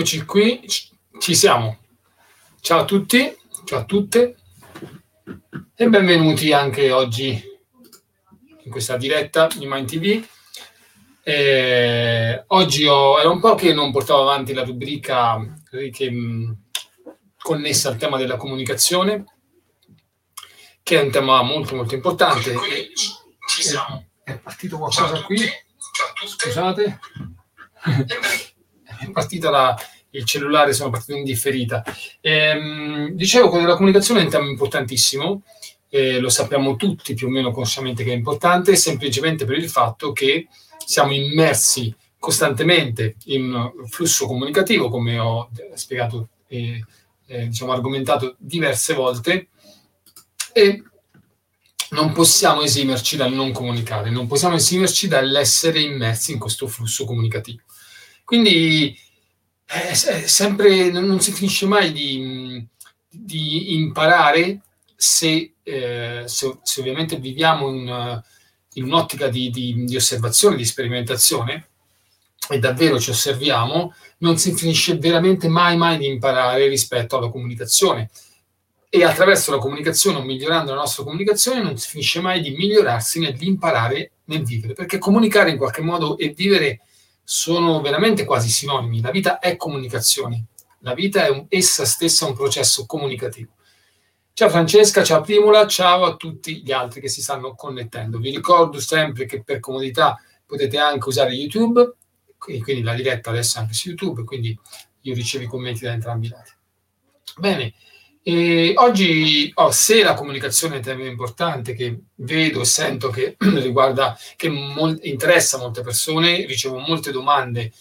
Eccoci qui, ci siamo. Ciao a tutti, ciao a tutte. E benvenuti anche oggi in questa diretta di Mind TV. Eh, oggi ho, era un po' che non portavo avanti la rubrica che, mh, connessa al tema della comunicazione, che è un tema molto molto importante. E, ci siamo. È partito qualcosa qui? Scusate. È partita la, il cellulare, sono partito in differita. Ehm, dicevo, quello della comunicazione è un tema importantissimo eh, lo sappiamo tutti più o meno consciamente che è importante, semplicemente per il fatto che siamo immersi costantemente in un flusso comunicativo, come ho spiegato e eh, diciamo, argomentato diverse volte, e non possiamo esimerci dal non comunicare, non possiamo esimerci dall'essere immersi in questo flusso comunicativo. Quindi è, sempre, non si finisce mai di, di imparare se, eh, se, se, ovviamente viviamo in, in un'ottica di, di, di, osservazione, di sperimentazione, e davvero ci osserviamo, non si finisce veramente mai mai di imparare rispetto alla comunicazione. E attraverso la comunicazione o migliorando la nostra comunicazione non si finisce mai di migliorarsi nell'imparare nel vivere, perché comunicare in qualche modo e vivere sono veramente quasi sinonimi. La vita è comunicazione, la vita è un, essa stessa un processo comunicativo. Ciao Francesca, ciao Primula, ciao a tutti gli altri che si stanno connettendo. Vi ricordo sempre che per comodità potete anche usare YouTube, quindi la diretta adesso anche su YouTube, quindi io ricevo i commenti da entrambi i lati. Bene, e oggi oh, se la comunicazione è un tema importante che vedo e sento che riguarda, che mol- interessa molte persone, ricevo molte domande,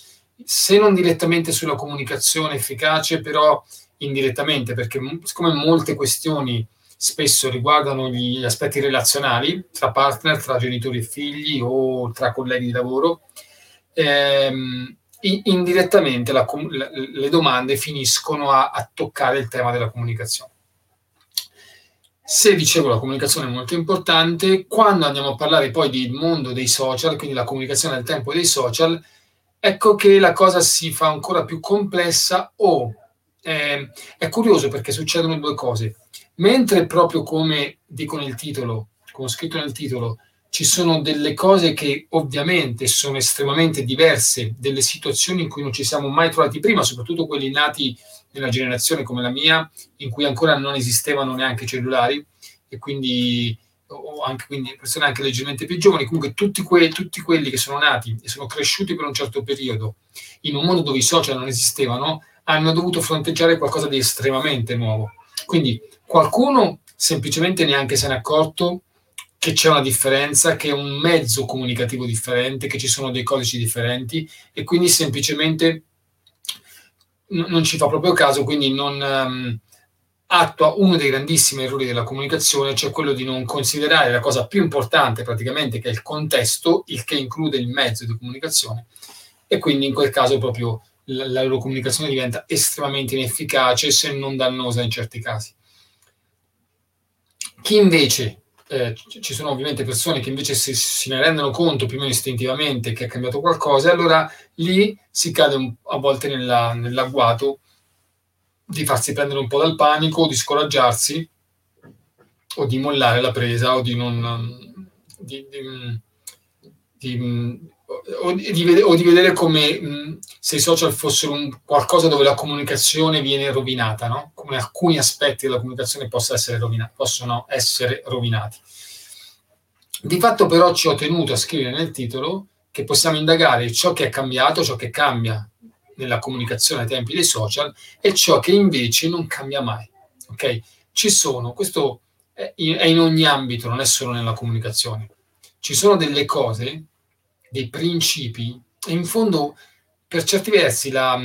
se non direttamente sulla comunicazione efficace, però indirettamente, perché siccome molte questioni spesso riguardano gli aspetti relazionali tra partner, tra genitori e figli o tra colleghi di lavoro, ehm, indirettamente la, le domande finiscono a, a toccare il tema della comunicazione. Se dicevo la comunicazione è molto importante, quando andiamo a parlare poi del mondo dei social, quindi la comunicazione al tempo dei social, ecco che la cosa si fa ancora più complessa o eh, è curioso perché succedono due cose. Mentre proprio come dico nel titolo, come ho scritto nel titolo, ci sono delle cose che ovviamente sono estremamente diverse delle situazioni in cui non ci siamo mai trovati prima, soprattutto quelli nati nella generazione come la mia, in cui ancora non esistevano neanche cellulari e quindi anche quindi persone anche leggermente più giovani, comunque tutti, que- tutti quelli che sono nati e sono cresciuti per un certo periodo in un mondo dove i social non esistevano, hanno dovuto fronteggiare qualcosa di estremamente nuovo. Quindi qualcuno semplicemente neanche se n'è accorto che c'è una differenza, che è un mezzo comunicativo differente, che ci sono dei codici differenti e quindi semplicemente n- non ci fa proprio caso, quindi non um, attua uno dei grandissimi errori della comunicazione, cioè quello di non considerare la cosa più importante praticamente, che è il contesto, il che include il mezzo di comunicazione e quindi in quel caso proprio la, la loro comunicazione diventa estremamente inefficace se non dannosa in certi casi. Chi invece, eh, ci sono ovviamente persone che invece si, si, ne rendono conto più o meno istintivamente che è cambiato qualcosa, allora lì si cade un, a volte nella, nell'agguato di farsi prendere un po' dal panico, di scoraggiarsi o di mollare la presa o di non... Di, di, di, o di, vede- o di vedere come mh, se i social fossero un qualcosa dove la comunicazione viene rovinata, no? come alcuni aspetti della comunicazione essere rovina- possono essere rovinati. Di fatto però ci ho tenuto a scrivere nel titolo che possiamo indagare ciò che è cambiato, ciò che cambia nella comunicazione ai tempi dei social e ciò che invece non cambia mai. Ok? Ci sono, questo è in ogni ambito, non è solo nella comunicazione. Ci sono delle cose, dei principi, e in fondo, per certi versi, la,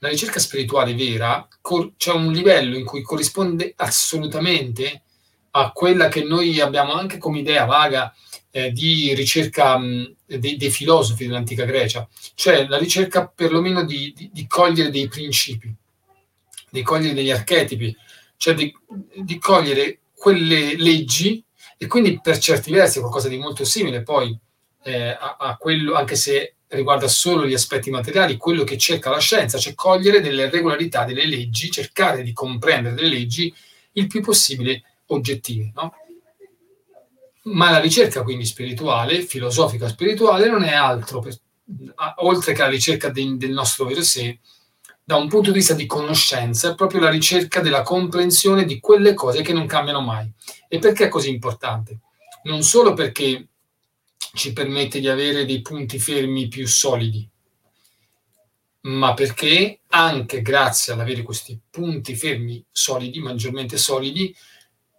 la ricerca spirituale vera c'è cioè un livello in cui corrisponde assolutamente a quella che noi abbiamo anche come idea vaga eh, di ricerca mh, dei, dei, filosofi dell'antica Grecia, cioè la ricerca perlomeno di, di, di cogliere dei principi, di cogliere degli archetipi, cioè di, di cogliere quelle leggi e quindi per certi versi qualcosa di molto simile. Poi eh, a, a, quello, anche se riguarda solo gli aspetti materiali, quello che cerca la scienza, cioè cogliere delle regolarità delle leggi, cercare di comprendere delle leggi il più possibile oggettive. No? Ma la ricerca quindi spirituale, filosofica spirituale, non è altro, per, a, oltre che la ricerca de, del nostro vero sé, da un punto di vista di conoscenza, è proprio la ricerca della comprensione di quelle cose che non cambiano mai. E perché è così importante? Non solo perché ci permette di avere dei punti fermi più solidi, ma perché anche grazie all'avere questi punti fermi solidi, maggiormente solidi,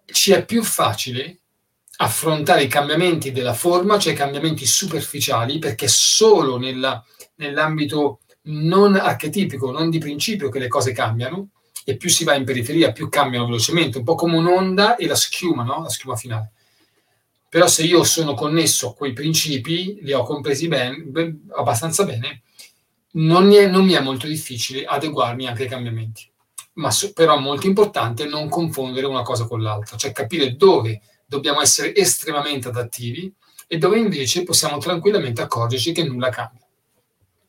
ci è più facile affrontare i cambiamenti della forma, cioè i cambiamenti superficiali, perché solo nella, nell'ambito non archetipico, non di principio che le cose cambiano, e più si va in periferia, più cambiano velocemente, un po' come un'onda e la schiuma, no? la schiuma finale. Però se io sono connesso a quei principi, li ho compresi ben, ben, abbastanza bene, non, è, non, mi è molto difficile adeguarmi anche ai cambiamenti. Ma so, però è molto importante non confondere una cosa con l'altra, cioè capire dove dobbiamo essere estremamente adattivi e dove invece possiamo tranquillamente accorgerci che nulla cambia.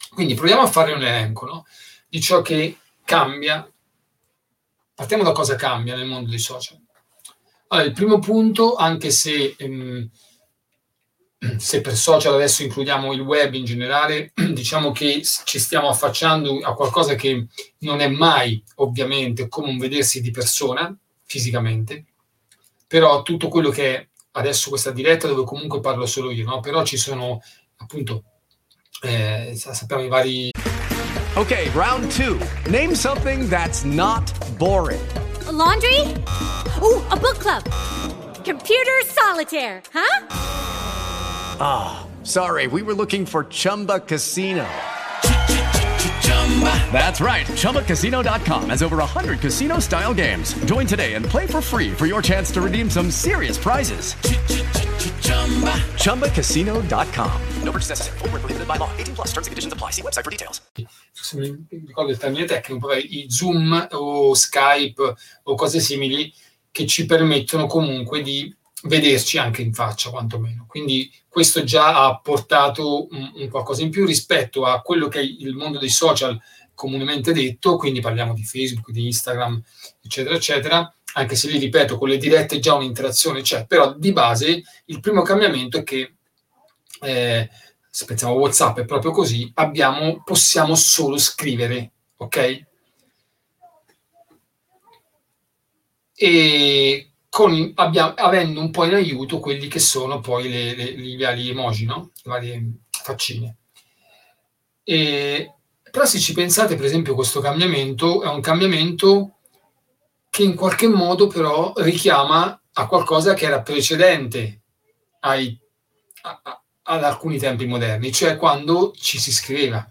Quindi proviamo a fare un elenco no? di ciò che cambia. Partiamo da cosa cambia nel mondo dei social. Allora, il primo punto, anche se, ehm, se per social adesso includiamo il web in generale, diciamo che ci stiamo affacciando a qualcosa che non è mai ovviamente come un vedersi di persona fisicamente, però tutto quello che è adesso questa diretta dove comunque parlo solo io, no? però ci sono appunto, eh, sappiamo i vari... Ok, round two. Name something that's not boring. Laundry? Ooh, a book club. Computer solitaire, huh? Ah, oh, sorry, we were looking for Chumba Casino. That's right. ChumbaCasino.com has over 100 casino style games. Join today and play for free for your chance to redeem some serious prizes. ChumbaCasino.com. No purchase necessary. Full prohibited by law. 18 plus terms and conditions apply. See website for details. Se mi ricordo il termine tecnico, i Zoom o Skype o cose simili che ci permettono comunque di vederci anche in faccia, quantomeno. Quindi questo già ha portato un, qualcosa in più rispetto a quello che è il mondo dei social comunemente detto, quindi parliamo di Facebook, di Instagram, eccetera, eccetera, anche se lì, ripeto, con le dirette già un'interazione c'è, però di base il primo cambiamento è che, eh, se pensiamo a WhatsApp è proprio così, abbiamo, possiamo solo scrivere, ok? E con, abbiamo, avendo un po' in aiuto quelli che sono poi le, le, le vari emoji, no? le varie faccine. E, però se ci pensate, per esempio, questo cambiamento è un cambiamento che in qualche modo però richiama a qualcosa che era precedente ai, a, a, ad alcuni tempi moderni, cioè quando ci si scriveva.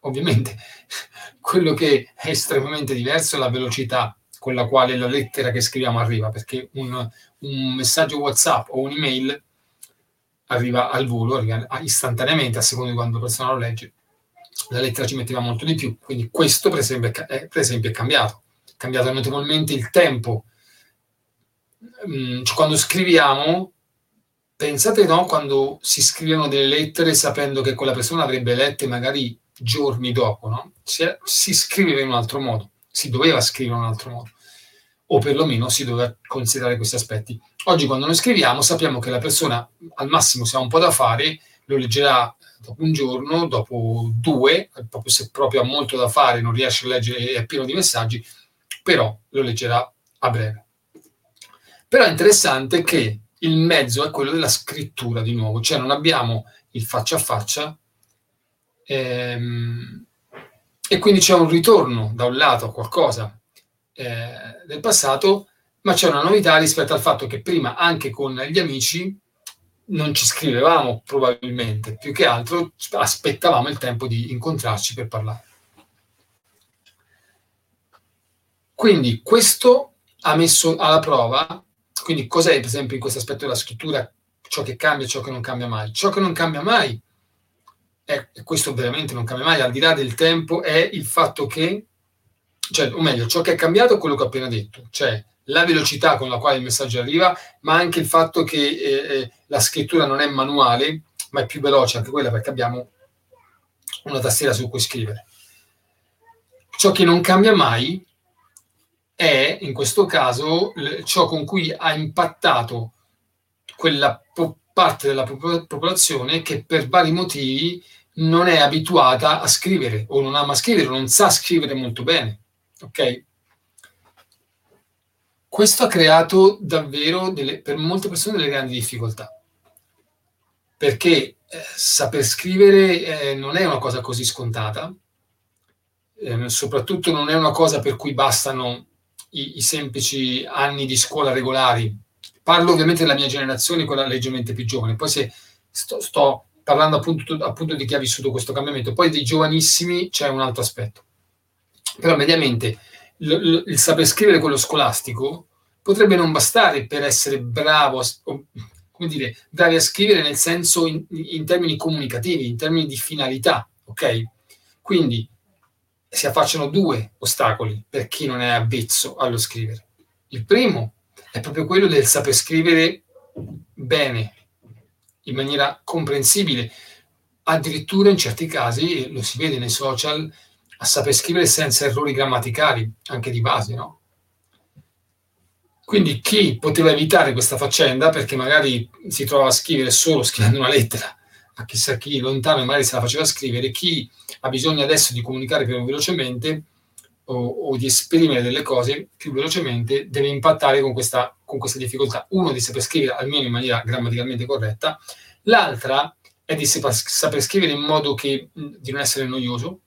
Ovviamente quello che è estremamente diverso è la velocità con la quale la lettera che scriviamo arriva, perché un, un messaggio WhatsApp o un'email arriva al volo, arriva istantaneamente a seconda di quando la persona lo legge. La lettera ci metteva molto di più, quindi questo per esempio è, per esempio, è cambiato. È cambiato notevolmente il tempo. Mm, quando scriviamo, pensate no, quando si scrivono delle lettere sapendo che quella persona avrebbe lette magari giorni dopo, no? si, si scriveva in un altro modo si doveva scrivere in un altro modo, o perlomeno si doveva considerare questi aspetti. Oggi quando noi scriviamo sappiamo che la persona al massimo se ha un po' da fare lo leggerà dopo un giorno, dopo due, proprio se proprio ha molto da fare, non riesce a leggere, è pieno di messaggi, però lo leggerà a breve. Però è interessante che il mezzo è quello della scrittura di nuovo, cioè non abbiamo il faccia a faccia ehm, e quindi c'è un ritorno da un lato a qualcosa eh, del passato, ma c'è una novità rispetto al fatto che prima anche con gli amici non ci scrivevamo probabilmente, più che altro aspettavamo il tempo di incontrarci per parlare. Quindi questo ha messo alla prova, quindi cos'è per esempio in questo aspetto della scrittura ciò che cambia e ciò che non cambia mai? Ciò che non cambia mai, e questo veramente non cambia mai, al di là del tempo, è il fatto che, cioè, o meglio, ciò che è cambiato è quello che ho appena detto, cioè la velocità con la quale il messaggio arriva, ma anche il fatto che eh, eh, la scrittura non è manuale, ma è più veloce anche quella perché abbiamo una tastiera su cui scrivere. Ciò che non cambia mai è, in questo caso, ciò con cui ha impattato quella po- parte della popolazione che per vari motivi non è abituata a scrivere o non ama scrivere o non sa scrivere molto bene. Ok? Questo ha creato davvero delle, per molte persone delle grandi difficoltà, perché eh, saper scrivere eh, non è una cosa così scontata, eh, soprattutto non è una cosa per cui bastano i, i, semplici anni di scuola regolari. Parlo ovviamente della mia generazione, quella leggermente più giovane, poi se sto, sto parlando appunto, appunto di chi ha vissuto questo cambiamento, poi dei giovanissimi c'è un altro aspetto. Però mediamente il, il saper scrivere quello scolastico potrebbe non bastare per essere bravo, come dire, bravi a scrivere nel senso in, in termini comunicativi, in termini di finalità, ok? Quindi si affacciano due ostacoli per chi non è avvezzo allo scrivere. Il primo è proprio quello del saper scrivere bene, in maniera comprensibile, addirittura in certi casi, lo si vede nei social, a saper scrivere senza errori grammaticali, anche di base, no? Quindi chi poteva evitare questa faccenda, perché magari si trovava a scrivere solo scrivendo una lettera a chissà chi lontano e magari se la faceva scrivere, chi ha bisogno adesso di comunicare più velocemente o, o di esprimere delle cose più velocemente, deve impattare con questa, con questa difficoltà. Uno di saper scrivere almeno in maniera grammaticalmente corretta, l'altra è di saper scrivere in modo che, di non essere noioso,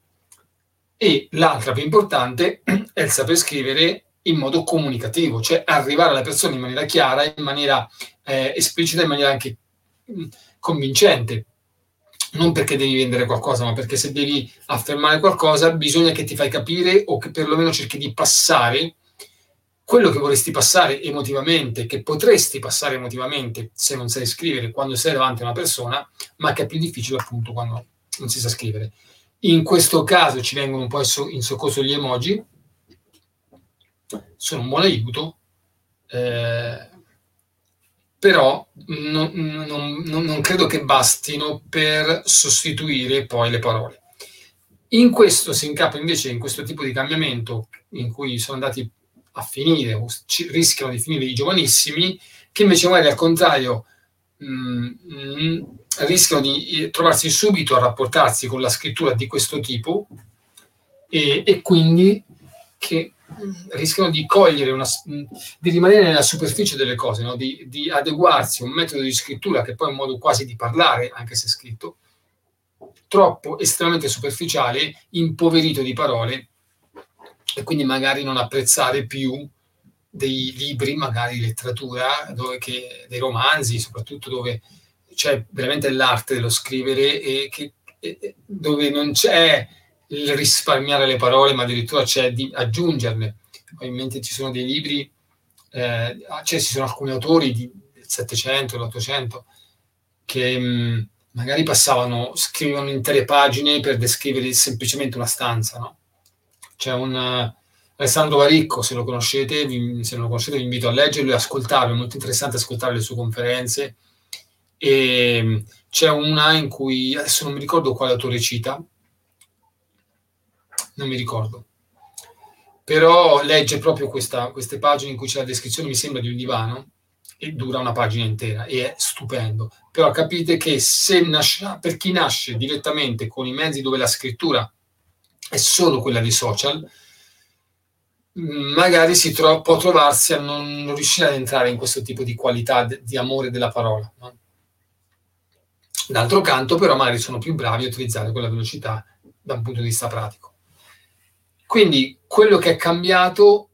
e l'altra più importante è il saper scrivere in modo comunicativo, cioè arrivare alle persone in maniera chiara, in maniera eh, esplicita, in maniera anche mh, convincente. Non perché devi vendere qualcosa, ma perché se devi affermare qualcosa bisogna che ti fai capire o che perlomeno cerchi di passare quello che vorresti passare emotivamente, che potresti passare emotivamente se non sai scrivere quando sei davanti a una persona, ma che è più difficile appunto quando non si sa scrivere. In questo caso ci vengono un po' in soccorso gli emoji, sono un buon aiuto, eh, però non, non, non, credo che bastino per sostituire poi le parole. In questo si incappa invece in questo tipo di cambiamento in cui sono andati a finire o rischiano di finire i giovanissimi, che invece magari al contrario mh, mm, mh, mm, rischiano di trovarsi subito a rapportarsi con la scrittura di questo tipo e, e quindi che rischiano di cogliere una, di rimanere nella superficie delle cose, no? di, di, adeguarsi a un metodo di scrittura che poi è un modo quasi di parlare, anche se scritto, troppo estremamente superficiale, impoverito di parole, e quindi magari non apprezzare più dei libri, magari letteratura, dove che, dei romanzi, soprattutto dove c'è veramente l'arte dello scrivere e, che, e dove non c'è il risparmiare le parole, ma addirittura c'è di aggiungerle. Ovviamente ci sono dei libri, eh, cioè ci sono alcuni autori del 700, dell'Ottocento che mh, mm, magari passavano, scrivevano intere pagine per descrivere semplicemente una stanza, no? C'è un uh, Alessandro Varicco, se lo conoscete, vi, se non lo conoscete vi invito a leggerlo e ascoltarlo, è molto interessante ascoltare le sue conferenze. E mm, c'è una in cui, adesso non mi ricordo quale autore cita, non mi ricordo. Però legge proprio questa, queste pagine in cui c'è la descrizione, mi sembra, di un divano, e dura una pagina intera e è stupendo. Però capite che se nasce, per chi nasce direttamente con i mezzi dove la scrittura è solo quella dei social, magari si tro- può trovarsi a non, non, riuscire ad entrare in questo tipo di qualità de- di amore della parola. No? D'altro canto, però, magari sono più bravi a utilizzare quella velocità da un punto di vista pratico. Quindi quello che è cambiato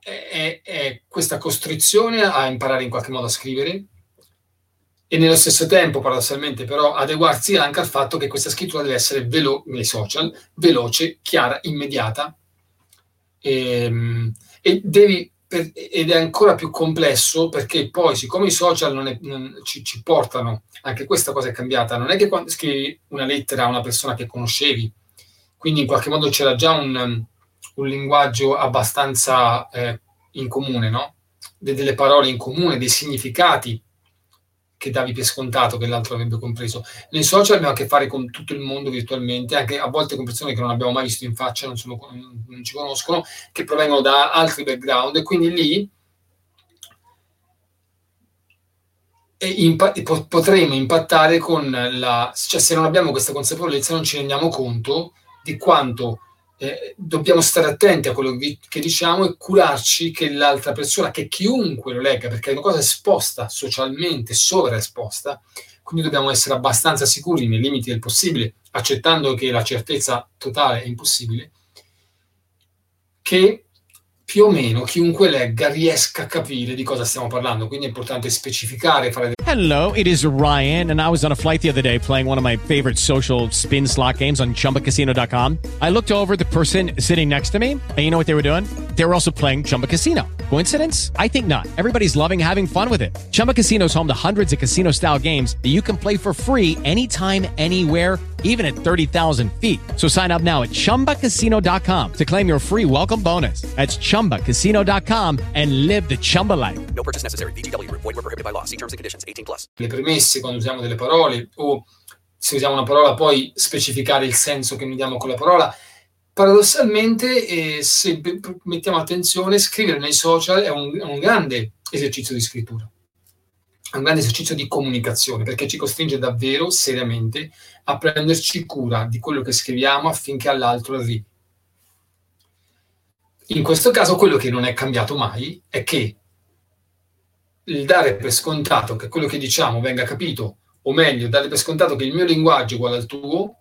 è, è, questa costrizione a imparare in qualche modo a scrivere e nello stesso tempo, paradossalmente, però, adeguarsi anche al fatto che questa scrittura deve essere velo- nei social, veloce, chiara, immediata e, ehm, e devi per, ed è ancora più complesso perché poi, siccome i social non è, non, ci, ci, portano, anche questa cosa è cambiata, non è che quando scrivi una lettera a una persona che conoscevi, quindi in qualche modo c'era già un, un linguaggio abbastanza eh, in comune, no? De- delle parole in comune, dei significati che davi per scontato che l'altro avrebbe compreso. Nei social abbiamo a che fare con tutto il mondo virtualmente, anche a volte con persone che non abbiamo mai visto in faccia, non, sono, non ci conoscono, che provengono da altri background e quindi lì impa- potremo impattare con la... cioè se non abbiamo questa consapevolezza non ci rendiamo conto di quanto eh, dobbiamo stare attenti a quello che diciamo e curarci che l'altra persona, che chiunque lo legga, perché è una cosa esposta socialmente, sovraesposta, quindi dobbiamo essere abbastanza sicuri nei limiti del possibile, accettando che la certezza totale è impossibile, che più o meno chiunque legga riesca a capire di cosa stiamo parlando. Quindi è importante specificare, fare Hello, it is Ryan, and I was on a flight the other day playing one of my favorite social spin slot games on chumbacasino.com. I looked over the person sitting next to me, and you know what they were doing? They were also playing Chumba Casino. Coincidence? I think not. Everybody's loving having fun with it. Chumba Casino is home to hundreds of casino style games that you can play for free anytime, anywhere, even at 30,000 feet. So sign up now at chumbacasino.com to claim your free welcome bonus. That's chumbacasino.com and live the Chumba life. No purchase necessary. DTW, void, were prohibited by law. See terms and conditions 18 plus. Le premesse quando usiamo delle parole o se usiamo una parola poi specificare il senso che noi diamo con la parola paradossalmente, eh, se mettiamo attenzione, scrivere nei social è un, è un, grande esercizio di scrittura, è un grande esercizio di comunicazione, perché ci costringe davvero, seriamente, a prenderci cura di quello che scriviamo affinché all'altro arrivi. In questo caso quello che non è cambiato mai è che il dare per scontato che quello che diciamo venga capito, o meglio, dare per scontato che il mio linguaggio è uguale al tuo,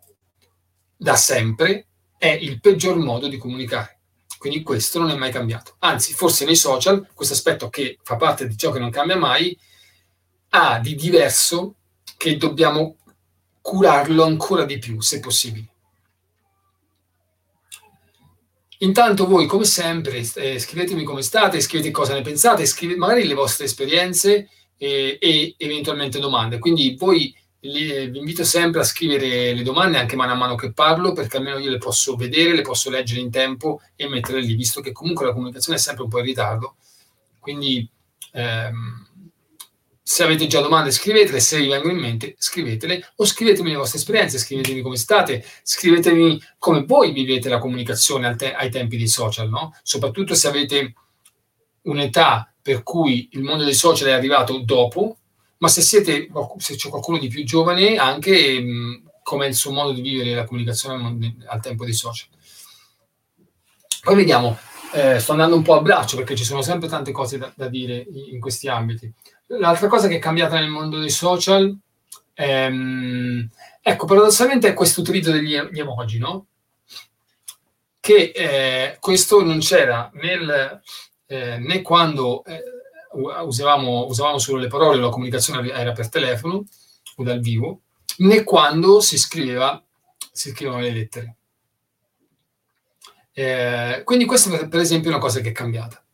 da sempre è il peggior modo di comunicare. Quindi questo non è mai cambiato. Anzi, forse nei social, questo aspetto che fa parte di ciò che non cambia mai, ha di diverso che dobbiamo curarlo ancora di più, se possibile. Intanto voi, come sempre, eh, scrivetemi come state, scrivete cosa ne pensate, scrivete magari le vostre esperienze eh, e eventualmente domande. Quindi voi li, vi invito sempre a scrivere le domande anche mano a mano che parlo, perché almeno io le posso vedere, le posso leggere in tempo e mettere lì, visto che comunque la comunicazione è sempre un po' in ritardo. Quindi ehm, se avete già domande scrivetele, se vi vengono in mente scrivetele o scrivetemi le vostre esperienze, scrivetemi come state, scrivetemi come voi vivete la comunicazione te- ai tempi dei social, no? soprattutto se avete un'età per cui il mondo dei social è arrivato dopo, ma se siete, se c'è qualcuno di più giovane, anche mh, come il suo modo di vivere la comunicazione al tempo dei social. Poi vediamo, eh, sto andando un po' a braccio perché ci sono sempre tante cose da, da dire in, questi ambiti. L'altra cosa che è cambiata nel mondo dei social, ehm, ecco, paradossalmente è questo utilizzo degli emoji, no? Che eh, questo non c'era nel, eh, né quando eh, usavamo, usavamo solo le parole, la comunicazione era per telefono o dal vivo, né quando si scriveva, si scrivevano le lettere. Eh, quindi questo per, per, esempio è una cosa che è cambiata.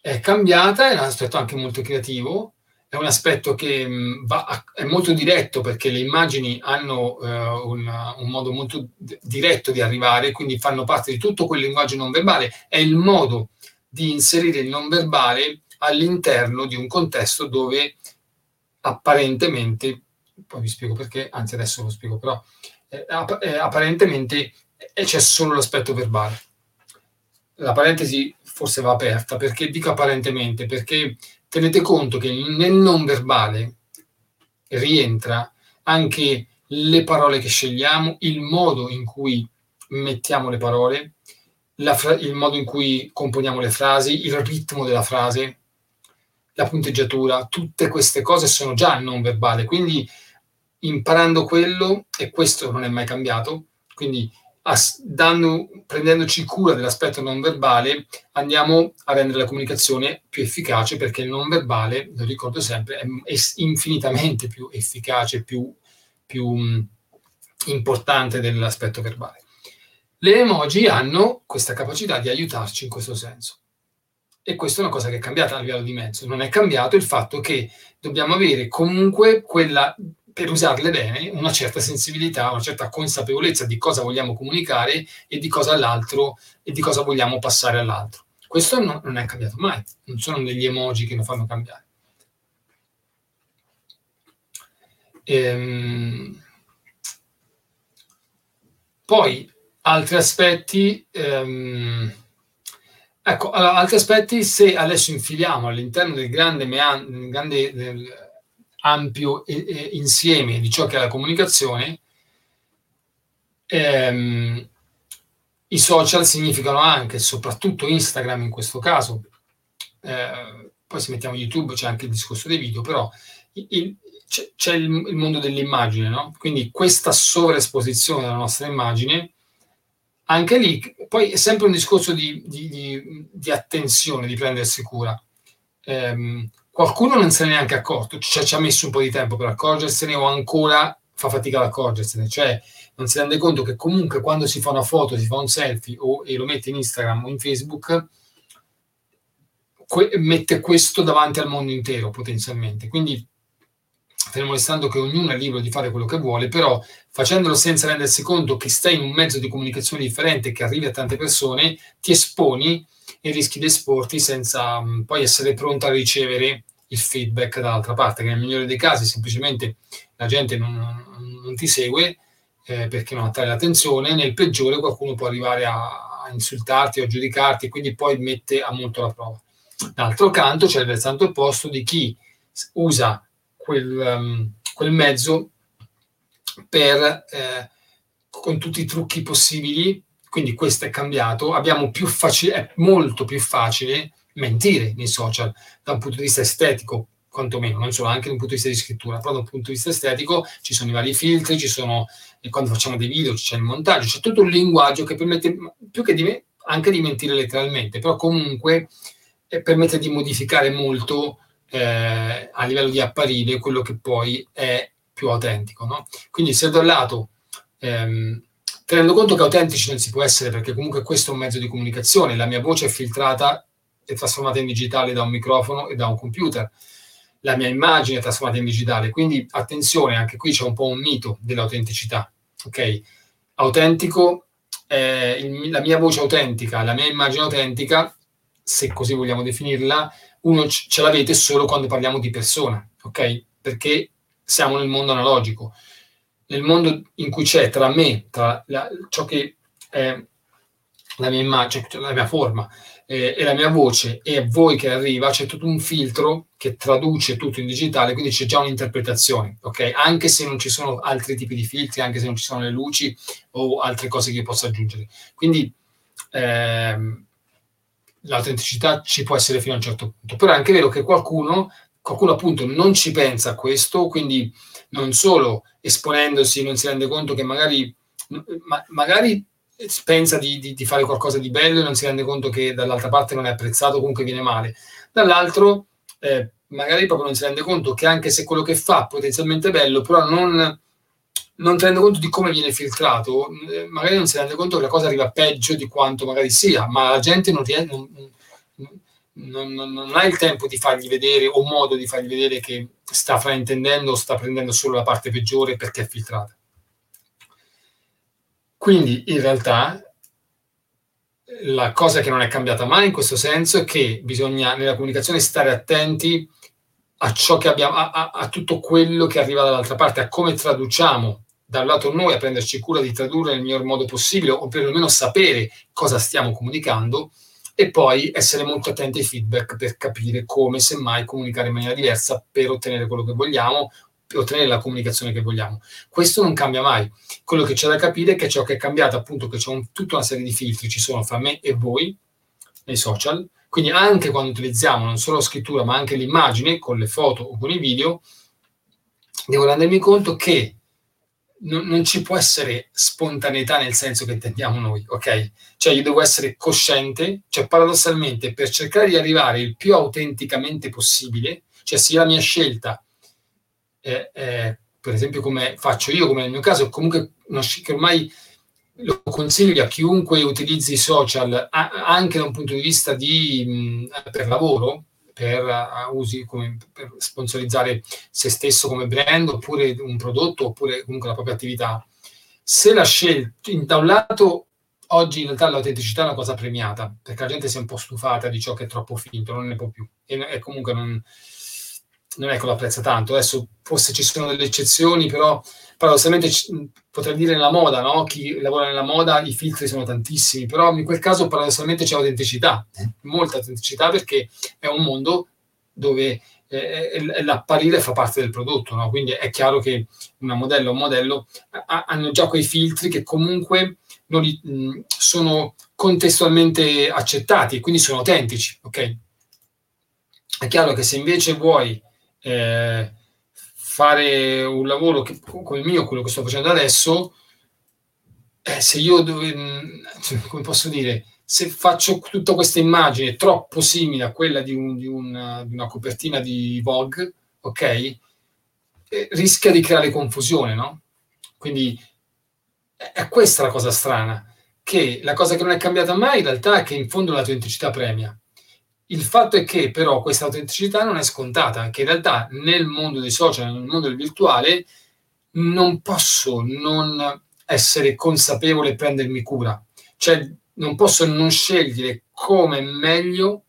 È cambiata, è un aspetto anche molto creativo, è un aspetto che mh, va, è molto diretto perché le immagini hanno eh, un, un, modo molto d- diretto di arrivare, quindi fanno parte di tutto quel linguaggio non verbale, è il modo di inserire il non verbale all'interno di un contesto dove apparentemente, poi vi spiego perché, anzi adesso lo spiego però, eh, app- eh, apparentemente eh, c'è solo l'aspetto verbale. La parentesi forse va aperta, perché dico apparentemente, perché tenete conto che nel non verbale rientra anche le parole che scegliamo, il modo in cui mettiamo le parole, fra- il modo in cui componiamo le frasi, il ritmo della frase, la punteggiatura, tutte queste cose sono già non verbale, quindi imparando quello, e questo non è mai cambiato, quindi dando, prendendoci cura dell'aspetto non verbale, andiamo a rendere la comunicazione più efficace perché il non verbale, lo ricordo sempre, è, infinitamente più efficace, più, più mh, importante dell'aspetto verbale. Le emoji hanno questa capacità di aiutarci in questo senso. E questa è una cosa che è cambiata a livello di mezzo. Non è cambiato il fatto che dobbiamo avere comunque quella per usarle bene, una certa sensibilità, una certa consapevolezza di cosa vogliamo comunicare e di cosa all'altro e di cosa vogliamo passare all'altro. Questo no, non è cambiato mai, non sono degli emoji che lo fanno cambiare. Ehm, poi altri aspetti, ehm, ecco, altri aspetti, se adesso infiliamo all'interno del grande, mean- grande del, ampio e, e insieme di ciò che è la comunicazione, ehm, i social significano anche, soprattutto Instagram in questo caso, eh, poi se mettiamo YouTube c'è anche il discorso dei video, però il, c'è, c'è il, il, mondo dell'immagine, no? Quindi questa sovraesposizione della nostra immagine, anche lì, poi è sempre un discorso di, di, di, di attenzione, di prendersi cura. Eh, qualcuno non se ne è neanche accorto, cioè ci ha messo un po' di tempo per accorgersene o ancora fa fatica ad accorgersene, cioè non si rende conto che comunque quando si fa una foto, si fa un selfie o, e lo mette in Instagram o in Facebook, que- mette questo davanti al mondo intero potenzialmente. Quindi fermo restando che ognuno è libero di fare quello che vuole, però facendolo senza rendersi conto che stai in un mezzo di comunicazione differente che arrivi a tante persone, ti esponi e rischi di esporti senza mh, poi essere pronto a ricevere il feedback dall'altra parte, che nel migliore dei casi semplicemente la gente non, non, ti segue eh, perché non attrae l'attenzione, nel peggiore qualcuno può arrivare a, a insultarti o a giudicarti e quindi poi mette a molto la prova. D'altro canto c'è il versante opposto di chi usa quel, um, quel mezzo per, eh, con tutti i trucchi possibili, quindi questo è cambiato, facile, è molto più facile mentire nei social da un punto di vista estetico, quantomeno, non solo, anche da un punto di vista di scrittura, però da un punto di vista estetico ci sono i vari filtri, ci sono, quando facciamo dei video c'è il montaggio, c'è tutto un linguaggio che permette, più che di me, anche di mentire letteralmente, però comunque eh, permette di modificare molto eh, a livello di apparire quello che poi è più autentico. No? Quindi se da un lato ehm, tenendo conto che autentici non si può essere perché comunque questo è un mezzo di comunicazione, la mia voce è filtrata è trasformata in digitale da un microfono e da un computer. La mia immagine è trasformata in digitale, quindi attenzione, anche qui c'è un po' un mito dell'autenticità. Ok? Autentico, eh, il, la mia voce autentica, la mia immagine autentica, se così vogliamo definirla, uno ce l'avete solo quando parliamo di persona, ok? Perché siamo nel mondo analogico, nel mondo in cui c'è tra me, tra la, ciò che è la mia immagine, cioè la mia forma eh, e la mia voce e voi che arriva, c'è tutto un filtro che traduce tutto in digitale, quindi c'è già un'interpretazione, ok? Anche se non ci sono altri tipi di filtri, anche se non ci sono le luci o altre cose che posso aggiungere. Quindi ehm, l'autenticità ci può essere fino a un certo punto, però è anche vero che qualcuno, qualcuno appunto non ci pensa a questo, quindi non solo esponendosi non si rende conto che magari, ma, magari pensa di, di, di, fare qualcosa di bello e non si rende conto che dall'altra parte non è apprezzato, comunque viene male. Dall'altro, eh, magari proprio non si rende conto che anche se quello che fa potenzialmente è bello, però non, non rende conto di come viene filtrato, eh, magari non si rende conto che la cosa arriva peggio di quanto magari sia, ma la gente non, riesce, non, non, non ha il tempo di fargli vedere o modo di fargli vedere che sta fraintendendo o sta prendendo solo la parte peggiore perché è filtrata. Quindi in realtà la cosa che non è cambiata mai in questo senso è che bisogna nella comunicazione stare attenti a ciò che abbiamo, a, a, a tutto quello che arriva dall'altra parte, a come traduciamo da un lato noi a prenderci cura di tradurre nel miglior modo possibile o perlomeno sapere cosa stiamo comunicando e poi essere molto attenti ai feedback per capire come semmai comunicare in maniera diversa per ottenere quello che vogliamo, per ottenere la comunicazione che vogliamo. Questo non cambia mai. Quello che c'è da capire è che ciò che è cambiato, appunto, che c'è un, tutta una serie di filtri, ci sono fra me e voi nei social, quindi anche quando utilizziamo non solo la scrittura ma anche l'immagine con le foto o con i video, devo rendermi conto che non, non, ci può essere spontaneità nel senso che intendiamo noi, ok? Cioè io devo essere cosciente, cioè paradossalmente per cercare di arrivare il più autenticamente possibile, cioè se la mia scelta, è, è, per esempio come faccio io, come nel mio caso, comunque una, che ormai lo consiglio a chiunque utilizzi i social a, anche da un punto di vista di, mh, per lavoro, per usi come, per sponsorizzare se stesso come brand oppure un prodotto oppure comunque la propria attività. Se la scelta, da un lato oggi in realtà l'autenticità è una cosa premiata perché la gente si è un po' stufata di ciò che è troppo finto, non ne può più e, e comunque non, non è che lo apprezza tanto. Adesso forse ci sono delle eccezioni, però paradossalmente potrei dire nella moda, no? Chi lavora nella moda i filtri sono tantissimi, però in quel caso paradossalmente c'è autenticità, eh. molta autenticità perché è un mondo dove eh, l'apparire fa parte del prodotto, no? quindi è chiaro che una modella o un modello ha, hanno già quei filtri che comunque li, mh, sono contestualmente accettati e quindi sono autentici, ok? È chiaro che se invece vuoi eh, fare un lavoro che, come il mio, quello che sto facendo adesso, eh, se io, dove, cioè, come posso dire, se faccio tutta questa immagine troppo simile a quella di, un, di, una, di una, copertina di Vogue, ok, eh, rischia di creare confusione, no? Quindi è questa la cosa strana, che la cosa che non è cambiata mai in realtà è che in fondo la tua autenticità premia. Il fatto è che però questa autenticità non è scontata, che in realtà nel mondo dei social, nel mondo del virtuale, non posso non essere consapevole e prendermi cura. Cioè non posso non scegliere come meglio,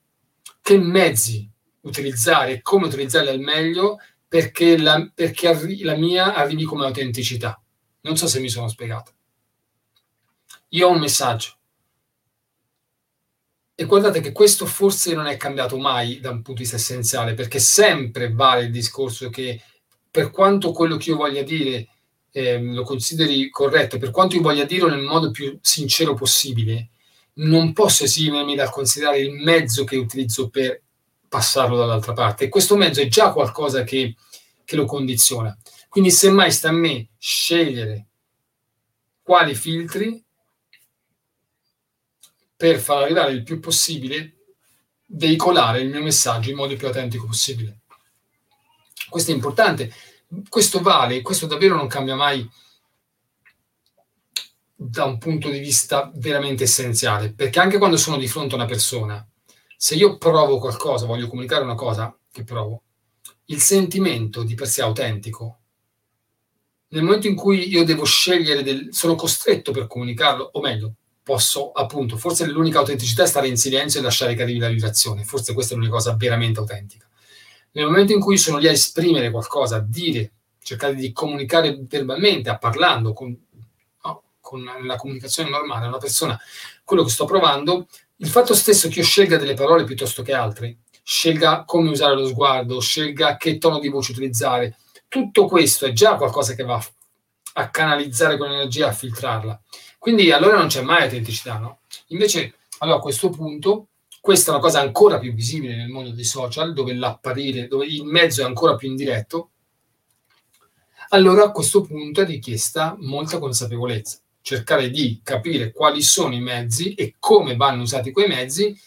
che mezzi utilizzare come utilizzarli al meglio perché, la, perché arri- la mia arrivi come autenticità. Non so se mi sono spiegato. Io ho un messaggio e guardate che questo forse non è cambiato mai da un punto di vista essenziale, perché sempre vale il discorso che per quanto quello che io voglia dire eh, lo consideri corretto, per quanto io voglia dirlo nel modo più sincero possibile, non posso esimermi dal considerare il mezzo che utilizzo per passarlo dall'altra parte. E questo mezzo è già qualcosa che, che lo condiziona. Quindi semmai sta a me scegliere quali filtri per far arrivare il più possibile, veicolare il mio messaggio in modo più autentico possibile. Questo è importante, questo vale, questo davvero non cambia mai da un punto di vista veramente essenziale, perché anche quando sono di fronte a una persona, se io provo qualcosa, voglio comunicare una cosa che provo, il sentimento di per sé autentico, nel momento in cui io devo scegliere, del, sono costretto per comunicarlo, o meglio, posso appunto, forse l'unica autenticità è stare in silenzio e lasciare che arrivi la vibrazione, forse questa è l'unica cosa veramente autentica. Nel momento in cui sono lì a esprimere qualcosa, a dire, cercare di comunicare verbalmente, a parlando con, no, con la comunicazione normale una persona, quello che sto provando, il fatto stesso che io scelga delle parole piuttosto che altre, scelga come usare lo sguardo, scelga che tono di voce utilizzare, tutto questo è già qualcosa che va a canalizzare quell'energia, a filtrarla. Quindi allora non c'è mai autenticità, no? Invece, allora a questo punto, questa è una cosa ancora più visibile nel mondo dei social, dove l'apparire, dove il mezzo è ancora più indiretto, allora a questo punto è richiesta molta consapevolezza, cercare di capire quali sono i mezzi e come vanno usati quei mezzi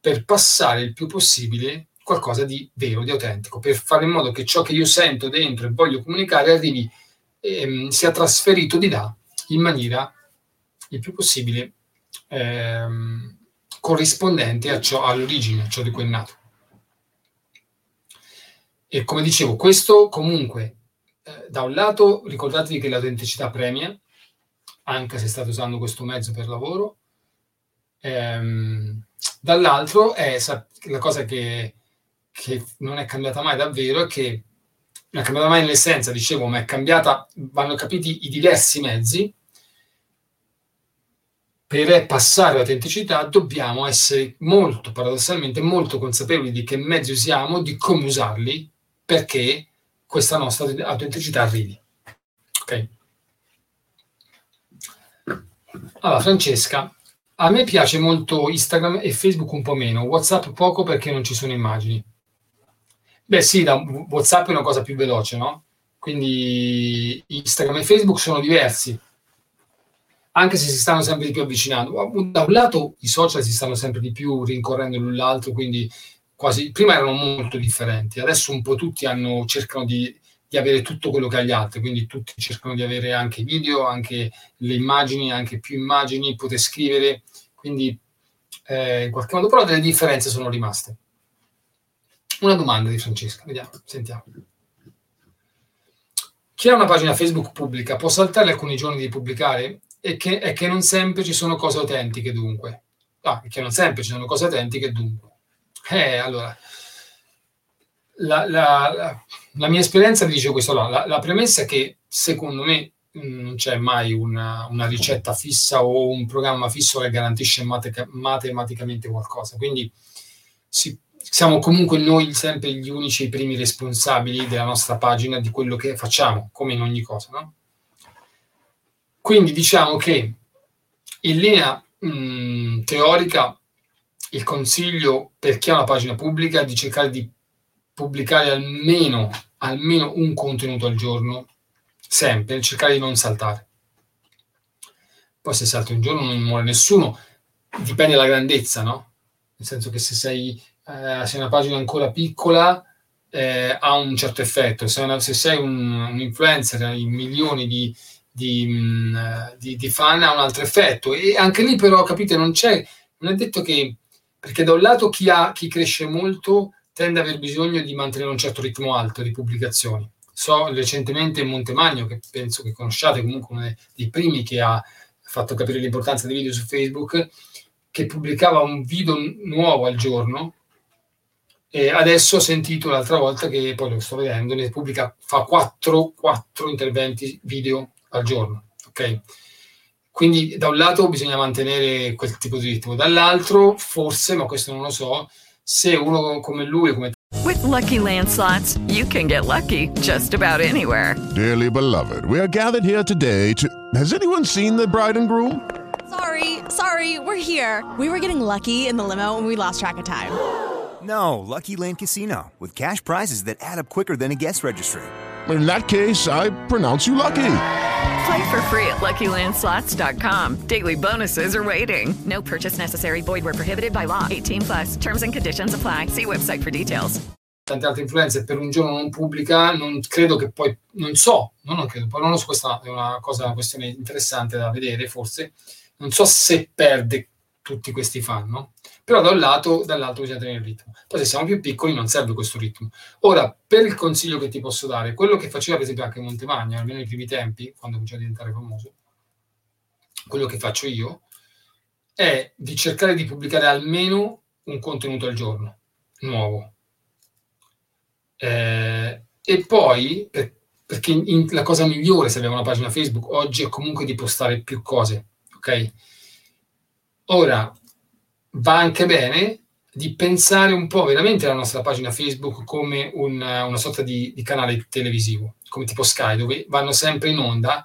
per passare il più possibile qualcosa di vero, di autentico, per fare in modo che ciò che io sento dentro e voglio comunicare arrivi, ehm, sia trasferito di là in maniera il più possibile ehm, corrispondente a ciò, all'origine, a ciò di cui è nato. E come dicevo, questo comunque, eh, da un lato, ricordatevi che l'autenticità premia, anche se state usando questo mezzo per lavoro, ehm, dall'altro è la cosa che, che non è cambiata mai davvero è che non è cambiata mai nell'essenza, dicevo, ma è cambiata, vanno capiti i diversi mezzi per passare all'autenticità dobbiamo essere molto, paradossalmente, molto consapevoli di che mezzi usiamo, di come usarli, perché questa nostra autenticità arrivi. Ok? Allora, Francesca, a me piace molto Instagram e Facebook un po' meno, WhatsApp poco perché non ci sono immagini. Beh sì, da WhatsApp è una cosa più veloce, no? Quindi Instagram e Facebook sono diversi, anche se si stanno sempre di più avvicinando. Da un lato i social si stanno sempre di più rincorrendo l'un l'altro, quindi quasi prima erano molto differenti, adesso un po' tutti hanno, cercano di, di avere tutto quello che ha gli altri, quindi tutti cercano di avere anche video, anche le immagini, anche più immagini, poter scrivere, quindi eh, in qualche modo però delle differenze sono rimaste. Una domanda di Francesca, vediamo, sentiamo. Chi ha una pagina Facebook pubblica può saltare alcuni giorni di pubblicare? E che, e che non sempre ci sono cose autentiche dunque. Ah, che non sempre ci sono cose autentiche dunque. Eh, allora, la, la, la, la mia esperienza vi dice questo là. La, premessa è che secondo me mm, non c'è mai una, una, ricetta fissa o un programma fisso che garantisce matek- matematicamente qualcosa. Quindi si, siamo comunque noi sempre gli unici i primi responsabili della nostra pagina di quello che facciamo, come in ogni cosa. No? Quindi diciamo che in linea mh, mm, teorica il consiglio per chi ha una pagina pubblica è di cercare di pubblicare almeno, almeno un contenuto al giorno, sempre, cercare di non saltare. Poi se salti un giorno non muore nessuno, dipende dalla grandezza, no? Nel senso che se sei, eh, sei una pagina ancora piccola eh, ha un certo effetto, se, una, se sei un, un, influencer, hai milioni di, di, mm, di, di fan ha un altro effetto. E anche lì però, capite, non c'è, non è detto che perché da un lato chi, ha, chi cresce molto tende ad aver bisogno di mantenere un certo ritmo alto di pubblicazioni. So recentemente Montemagno, che penso che conosciate, comunque uno dei primi che ha fatto capire l'importanza dei video su Facebook, che pubblicava un video nuovo al giorno e adesso ho sentito l'altra volta che poi lo sto vedendo, ne pubblica, fa quattro, quattro interventi video al giorno. Ok? Quindi da un lato bisogna mantenere quel tipo di ritmo, dall'altro forse, ma questo non lo so, se uno come lui, come With lucky landslots, you can get lucky just about anywhere. Dearly beloved, we are gathered here today to Has anyone seen the bride and groom? Sorry, sorry, we're here. We were getting lucky in the limo and we lost track of time. No, Lucky Land Casino with cash prizes that add up quicker than a guest registry. In that case, I pronounce you lucky. Play for free at LuckyLandSlots.com. Daily bonuses are waiting. No purchase necessary. Void were prohibited by law. 18 plus. Terms and conditions apply. See website for details. Tante altre influenze per un giorno non pubblica, non credo che poi, non so, no, non credo, poi non lo so, questa è una cosa, una questione interessante da vedere forse, non so se perde tutti questi fan, no? Però da un lato, dall'altro bisogna tenere il ritmo. Poi se siamo più piccoli non serve questo ritmo. Ora, per il consiglio che ti posso dare, quello che faceva per esempio anche Montemagno, almeno nei primi tempi, quando cominciò a diventare famoso, quello che faccio io, è di cercare di pubblicare almeno un contenuto al giorno, nuovo. Eh, e poi, per, perché in, la cosa migliore se abbiamo una pagina Facebook oggi è comunque di postare più cose, ok? Ora, va anche bene di pensare un po' veramente alla nostra pagina Facebook come un, una sorta di, di, canale televisivo, come tipo Sky, dove vanno sempre in onda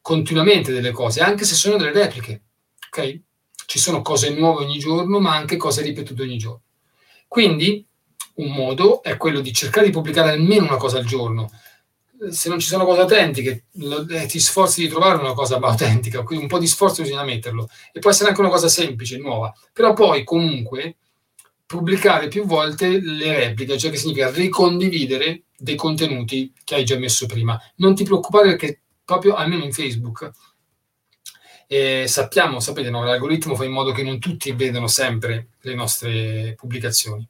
continuamente delle cose, anche se sono delle repliche. Ok? Ci sono cose nuove ogni giorno, ma anche cose ripetute ogni giorno. Quindi un modo è quello di cercare di pubblicare almeno una cosa al giorno, se non ci sono cose autentiche, lo, eh, ti sforzi di trovare una cosa autentica, quindi un po' di sforzo bisogna metterlo. E può essere anche una cosa semplice, nuova, però poi comunque pubblicare più volte le repliche, cioè che significa ricondividere dei contenuti che hai già messo prima. Non ti preoccupare perché proprio almeno in Facebook eh, sappiamo, sapete, no, l'algoritmo fa in modo che non tutti vedano sempre le nostre pubblicazioni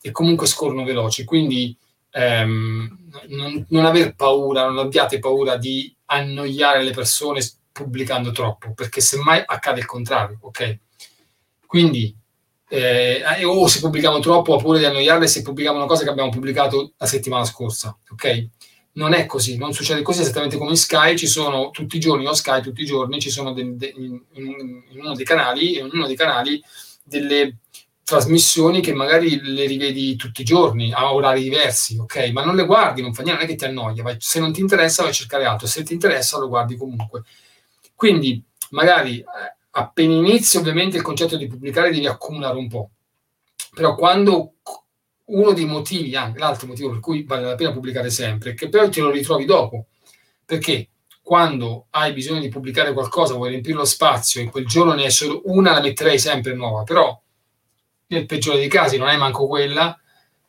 e comunque scorrono veloci, quindi ehm, non, non aver paura, non abbiate paura di annoiare le persone pubblicando troppo, perché semmai accade il contrario, ok? Quindi, eh, o se pubblichiamo troppo, ho paura di annoiarle se pubblichiamo una cosa che abbiamo pubblicato la settimana scorsa, ok? non è così, non succede così esattamente come in Sky, ci sono tutti i giorni, o Sky tutti i giorni, ci sono de, de, in, in, uno dei canali, in uno dei canali delle trasmissioni che magari le rivedi tutti i giorni a orari diversi, ok? Ma non le guardi, non fa niente, non è che ti annoia, vai, se non ti interessa vai a cercare altro, se ti interessa lo guardi comunque. Quindi magari eh, appena inizi ovviamente il concetto di pubblicare devi accumulare un po', però quando uno dei motivi, anche l'altro motivo per cui vale la pena pubblicare sempre, è che poi te lo ritrovi dopo, perché quando hai bisogno di pubblicare qualcosa, vuoi riempire lo spazio e quel giorno ne è solo una, la metterei sempre nuova, però nel peggiore dei casi non hai manco quella,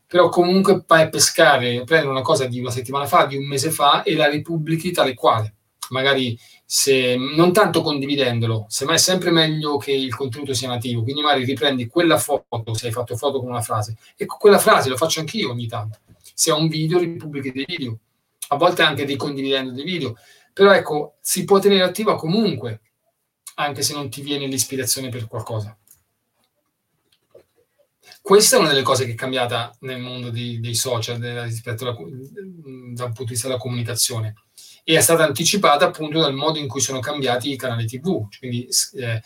però comunque vai a pescare, prendi una cosa di una settimana fa, di un mese fa e la ripubblichi tale quale. Magari se, non tanto condividendolo, semmai è sempre meglio che il contenuto sia nativo, quindi magari riprendi quella foto, se hai fatto foto con una frase, e quella frase lo faccio anch'io ogni tanto. Se ho un video, ripubblichi dei video, a volte anche dei condividendo dei video, però ecco, si può tenere attiva comunque, anche se non ti viene l'ispirazione per qualcosa. Questa è una delle cose che è cambiata nel mondo di, dei social rispetto alla, dal punto di vista della comunicazione e è stata anticipata appunto dal modo in cui sono cambiati i canali TV. Quindi eh,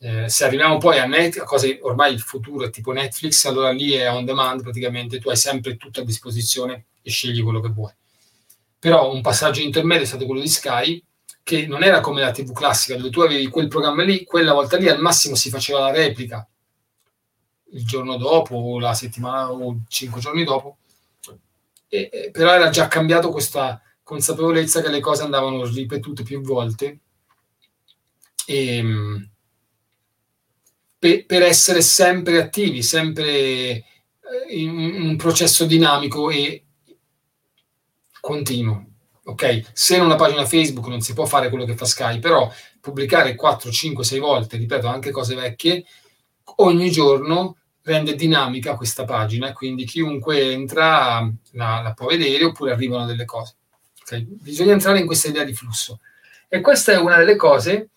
eh, se arriviamo poi a, net, a cose ormai il futuro è tipo Netflix, allora lì è on demand praticamente, tu hai sempre tutto a disposizione e scegli quello che vuoi. Però un passaggio intermedio è stato quello di Sky, che non era come la TV classica, dove tu avevi quel programma lì, quella volta lì al massimo si faceva la replica il giorno dopo o la settimana o cinque giorni dopo, e, e, però era già cambiato questa consapevolezza che le cose andavano ripetute più volte e, ehm, per, per essere sempre attivi, sempre eh, in un processo dinamico e continuo. Ok, se in una pagina Facebook non si può fare quello che fa Sky, però pubblicare 4, 5, 6 volte, ripeto, anche cose vecchie, ogni giorno rende dinamica questa pagina, quindi chiunque entra la, la può vedere oppure arrivano delle cose. Okay? Bisogna entrare in questa idea di flusso. E questa è una delle cose,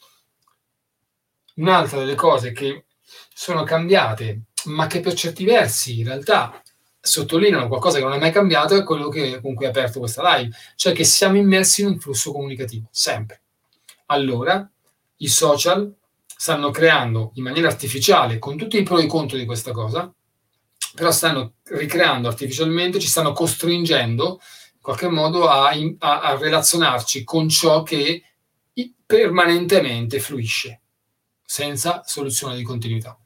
un'altra delle cose che sono cambiate, ma che per certi versi in realtà sottolineano qualcosa che non è mai cambiato, è quello che, con cui ho aperto questa live, cioè che siamo immersi in un flusso comunicativo, sempre. Allora, i social stanno creando in maniera artificiale, con tutti i pro e i contro di questa cosa, però stanno ricreando artificialmente, ci stanno costringendo qualche modo a, a, a relazionarci con ciò che permanentemente fluisce, senza soluzione di continuità.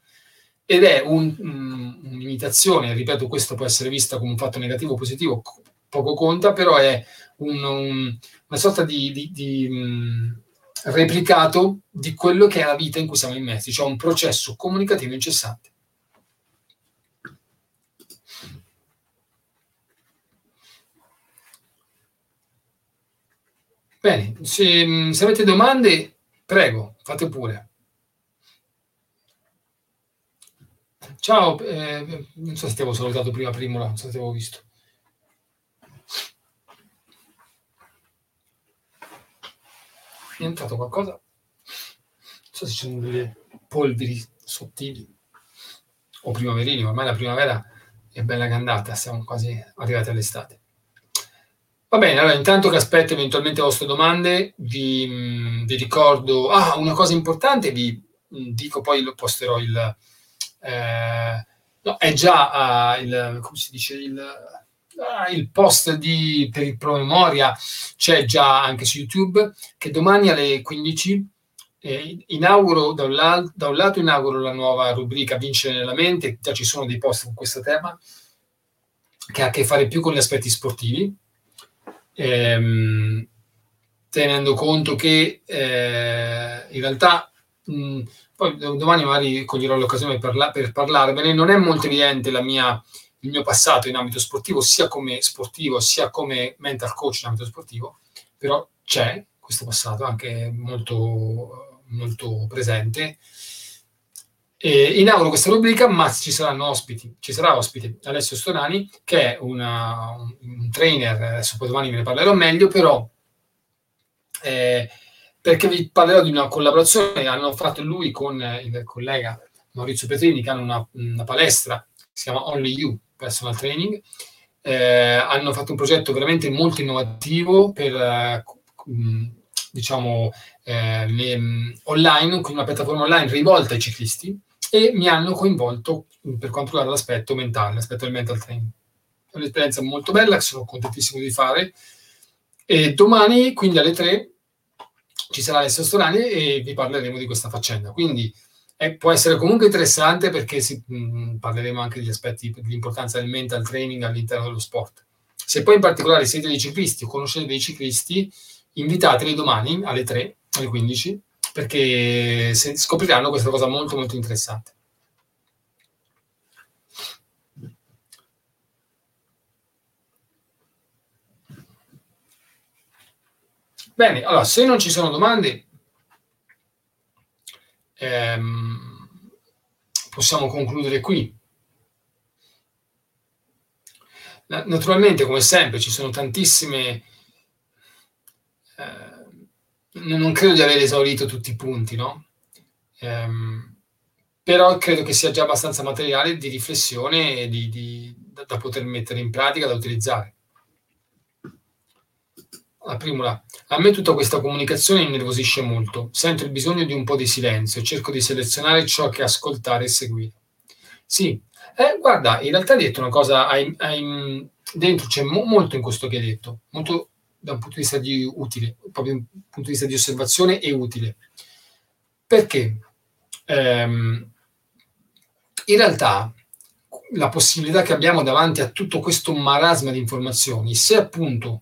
Ed è un, um, un'imitazione, ripeto, questo può essere vista come un fatto negativo o positivo, poco conta, però è un, un, una sorta di, di, di um, replicato di quello che è la vita in cui siamo immersi, cioè un processo comunicativo incessante. Bene, se, se avete domande, prego, fate pure. Ciao, eh, non so se ti avevo salutato prima, Primola, non so se ti avevo visto. È entrato qualcosa? Non so se ci sono delle polveri sottili o primaverili, ormai la primavera è bella che è andata, siamo quasi arrivati all'estate. Va bene, allora intanto che aspetto eventualmente le vostre domande, vi, mm, vi ricordo, ah, una cosa importante, vi mm, dico poi lo posterò il, eh, no, è già uh, il, come si dice, il, il post di, per il promemoria, c'è già anche su YouTube, che domani alle 15 eh, inauguro, da un, la, da un lato inauguro la nuova rubrica Vincere nella mente, già ci sono dei post con questo tema, che ha a che fare più con gli aspetti sportivi, ehm, tenendo conto che eh, in realtà mh, poi domani magari coglierò l'occasione per, parla- per parlarvene, non è molto evidente mia, il mio passato in ambito sportivo, sia come sportivo sia come mental coach in ambito sportivo, però c'è questo passato anche molto, molto presente. E inauguro questa rubrica, ma ci saranno ospiti. Ci sarà ospite Alessio Stonani, che è una, un trainer, adesso poi domani ve ne parlerò meglio, però eh, perché vi parlerò di una collaborazione che hanno fatto lui con il collega Maurizio Petrini, che hanno una, una palestra si chiama Only You Personal Training, eh, hanno fatto un progetto veramente molto innovativo per, eh, diciamo, eh, le, online, quindi una piattaforma online rivolta ai ciclisti e mi hanno coinvolto per quanto riguarda l'aspetto mentale, l'aspetto del mental training. È un'esperienza molto bella che sono contentissimo di fare e domani, quindi alle 3, ci sarà Alessio Storani e vi parleremo di questa faccenda. Quindi eh, può essere comunque interessante perché si, mh, parleremo anche degli aspetti dell'importanza del mental training all'interno dello sport. Se poi in particolare siete dei ciclisti o conoscete dei ciclisti, invitateli domani alle 3, alle 15, perché scopriranno questa cosa molto molto interessante. Bene, allora, se non ci sono domande, ehm, possiamo concludere qui. Naturalmente, come sempre, ci sono tantissime... Eh, non credo di aver esaurito tutti i punti, no? Ehm, però credo che sia già abbastanza materiale di riflessione di, di, da, da poter mettere in pratica, da utilizzare la prima, a me tutta questa comunicazione innervosisce molto. Sento il bisogno di un po' di silenzio, cerco di selezionare ciò che ascoltare e seguire. Sì, eh, guarda, in realtà hai detto una cosa, hai, hai, dentro c'è mo- molto in questo che hai detto, molto da un punto di vista di utile, proprio un punto di vista di osservazione e utile. Perché? Ehm, in realtà la possibilità che abbiamo davanti a tutto questo marasma di informazioni, se appunto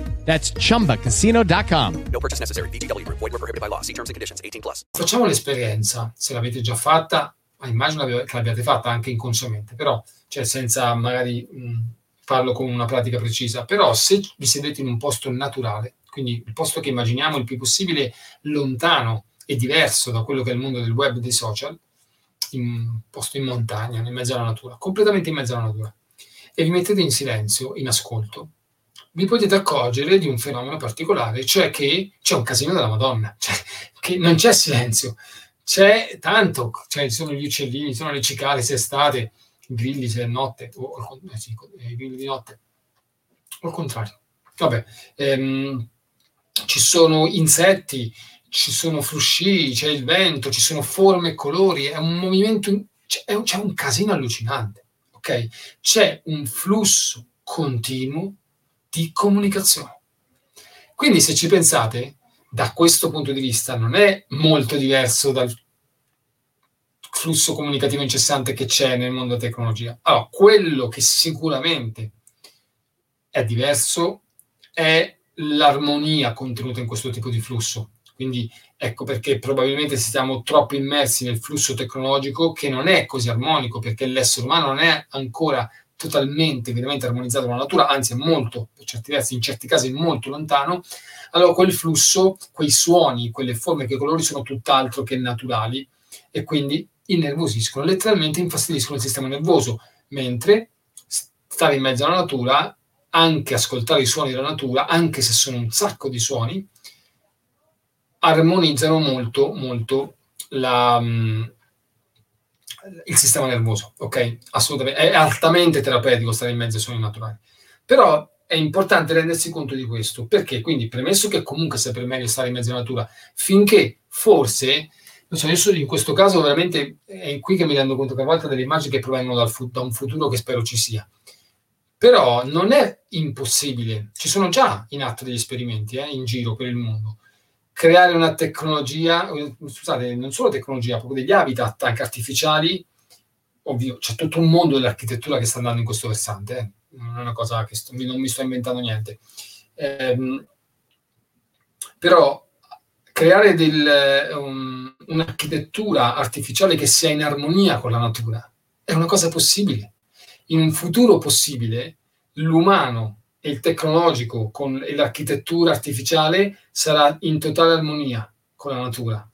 That's chumbacasino.com. No purchase necessary. BGW. Void were prohibited by law. See terms and conditions 18 plus. Facciamo l'esperienza, se l'avete già fatta, ma immagino che l'abbiate fatta anche inconsciamente, però, cioè senza magari mh, farlo con una pratica precisa, però se vi sedete in un posto naturale, quindi il posto che immaginiamo il più possibile lontano e diverso da quello che è il mondo del web e dei social, in un posto in montagna, in mezzo alla natura, completamente in mezzo alla natura, e vi mettete in silenzio, in ascolto, vi potete accorgere di un fenomeno particolare, cioè che c'è un casino della Madonna, cioè che non c'è silenzio, c'è tanto, cioè ci sono gli uccellini, ci sono le cicale se è estate, i grilli se è notte, o, o eh sì, i grilli di notte, o il contrario. Vabbè, ehm, ci sono insetti, ci sono frusci, c'è il vento, ci sono forme e colori, è un movimento, c'è, c'è un casino allucinante, ok? C'è un flusso continuo di comunicazione. Quindi se ci pensate, da questo punto di vista non è molto diverso dal flusso comunicativo incessante che c'è nel mondo della tecnologia. Allora, quello che sicuramente è diverso è l'armonia contenuta in questo tipo di flusso. Quindi ecco perché probabilmente siamo troppo immersi nel flusso tecnologico che non è così armonico, perché l'essere umano non è ancora totalmente, veramente armonizzato con la natura, anzi è molto, per certi versi, in certi casi molto lontano, allora quel flusso, quei suoni, quelle forme, quei colori sono tutt'altro che naturali e quindi innervosiscono, letteralmente infastidiscono il sistema nervoso, mentre stare in mezzo alla natura, anche ascoltare i suoni della natura, anche se sono un sacco di suoni, armonizzano molto, molto la, il sistema nervoso, ok? Assolutamente, è altamente terapeutico stare in mezzo ai suoni naturali. Però è importante rendersi conto di questo, perché quindi premesso che comunque sia per meglio stare in mezzo alla natura, finché forse, non so, io in questo caso veramente è qui che mi rendo conto che a volte delle immagini che provengono dal, da un futuro che spero ci sia. Però non è impossibile, ci sono già in atto degli esperimenti eh, in giro per il mondo creare una tecnologia, scusate, non solo tecnologia, proprio degli habitat anche artificiali, ovvio, c'è tutto un mondo dell'architettura che sta andando in questo versante, eh. non è una cosa che sto, non mi sto inventando niente. Ehm, però creare del, um, un'architettura artificiale che sia in armonia con la natura è una cosa possibile. In un futuro possibile, l'umano e il tecnologico con, l'architettura artificiale sarà in totale armonia con la natura.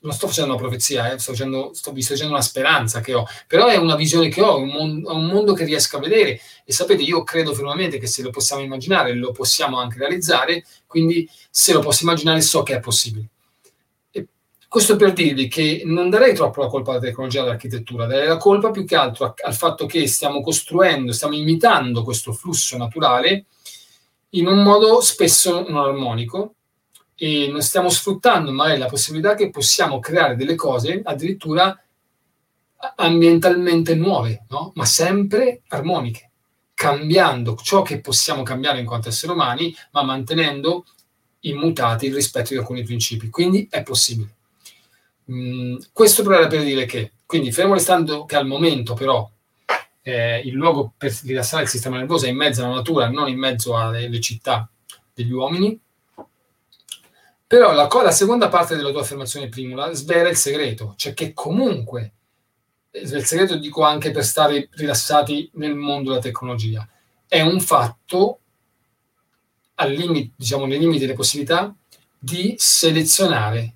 Non sto facendo una profezia, eh, sto, facendo, sto, una speranza che ho, però è una visione che ho, un un mondo che riesco a vedere e sapete, io credo fermamente che se lo possiamo immaginare, lo possiamo anche realizzare, quindi se lo posso immaginare so che è possibile. Questo per dirvi che non darei troppo la colpa alla tecnologia e all'architettura, darei la colpa più che altro al fatto che stiamo costruendo, stiamo imitando questo flusso naturale in un modo spesso non armonico, e non stiamo sfruttando magari la possibilità che possiamo creare delle cose addirittura ambientalmente nuove, no? ma sempre armoniche, cambiando ciò che possiamo cambiare in quanto esseri umani, ma mantenendo immutati il rispetto di alcuni principi. Quindi è possibile. Mm, questo però era per dire che, quindi fermo restando che al momento però eh, il luogo per rilassare il sistema nervoso è in mezzo alla natura, non in mezzo alle città degli uomini, però la, la, seconda parte della tua affermazione primula svela il segreto, cioè che comunque, eh, il segreto dico anche per stare rilassati nel mondo della tecnologia, è un fatto, al limite, diciamo nei limiti delle possibilità, di selezionare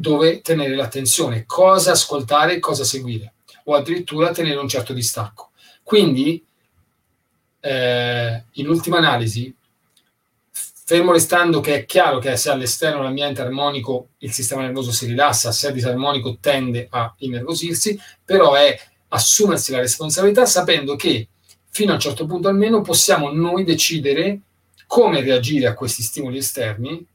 dove tenere l'attenzione, cosa ascoltare, cosa seguire, o addirittura tenere un certo distacco. Quindi, eh, in ultima analisi, fermo restando che è chiaro che se all'esterno l'ambiente armonico il sistema nervoso si rilassa, se è disarmonico tende a innervosirsi, però è assumersi la responsabilità sapendo che fino a un certo punto almeno possiamo noi decidere come reagire a questi stimoli esterni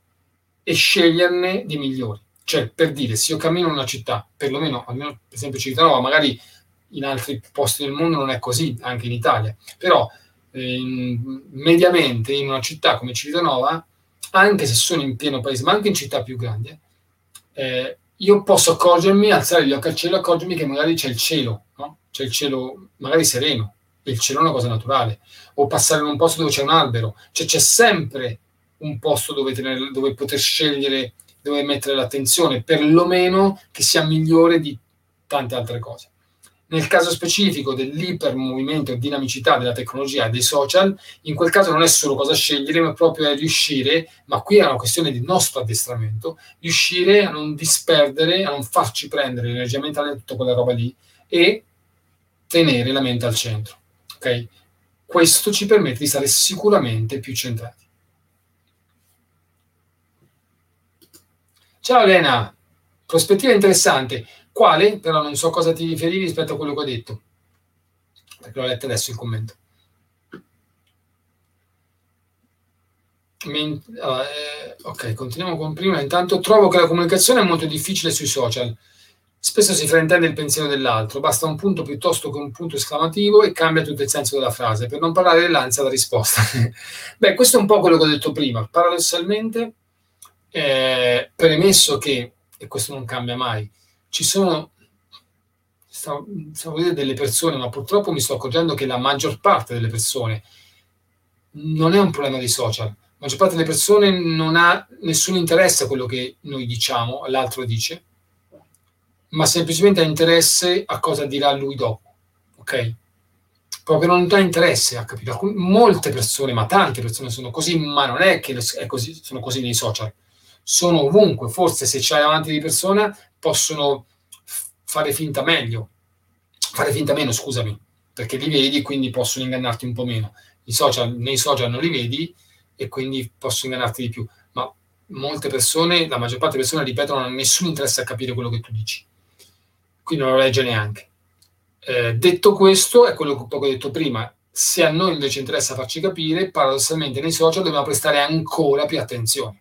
e sceglierne di migliori. Cioè, per dire, se io cammino in una città, perlomeno, almeno per esempio Civitanova, magari in altri posti del mondo non è così, anche in Italia, però in, mediamente in una città come Civitanova, anche se sono in pieno paese, ma anche in città più grandi, eh, io posso accorgermi, alzare gli occhi al cielo accorgermi che magari c'è il cielo, no? c'è il cielo magari sereno, e il cielo è una cosa naturale, o passare in un posto dove c'è un albero, cioè c'è sempre un posto dove, tenere, dove poter scegliere, dove mettere l'attenzione, perlomeno che sia migliore di tante altre cose. Nel caso specifico dell'ipermovimento e dinamicità della tecnologia e dei social, in quel caso non è solo cosa scegliere, ma proprio è riuscire, ma qui è una questione di nostro addestramento, riuscire a non disperdere, a non farci prendere l'energia mentale da tutta quella roba lì e tenere la mente al centro. Ok? Questo ci permette di stare sicuramente più centrati. Ciao Elena, prospettiva interessante. Quale? Però non so cosa ti riferivi rispetto a quello che ho detto, perché l'ho letto adesso il commento. Men- uh, eh, ok, continuiamo con prima. Intanto trovo che la comunicazione è molto difficile sui social. Spesso si fraintende il pensiero dell'altro, basta un punto piuttosto che un punto esclamativo e cambia tutto il senso della frase, per non parlare dell'ansia della risposta. Beh, questo è un po' quello che ho detto prima. Paradossalmente, eh, premesso che, e questo non cambia mai, ci sono stavo, stavo dire delle persone, ma purtroppo mi sto accorgendo che la maggior parte delle persone non è un problema dei social. La maggior parte delle persone non ha nessun interesse a quello che noi diciamo, l'altro dice, ma semplicemente ha interesse a cosa dirà lui dopo. Ok? Proprio non ha interesse a capire. Molte persone, ma tante persone sono così, ma non è che è così, sono così nei social. Sono ovunque. Forse se c'hai davanti di persona possono fare finta meglio, fare finta meno, scusami, perché li vedi e quindi possono ingannarti un po' meno. Social, nei social non li vedi e quindi possono ingannarti di più, ma molte persone, la maggior parte delle persone, ripetono, non hanno nessun interesse a capire quello che tu dici, quindi non lo legge neanche. Eh, detto questo, è quello che ho detto prima, se a noi invece interessa farci capire, paradossalmente nei social dobbiamo prestare ancora più attenzione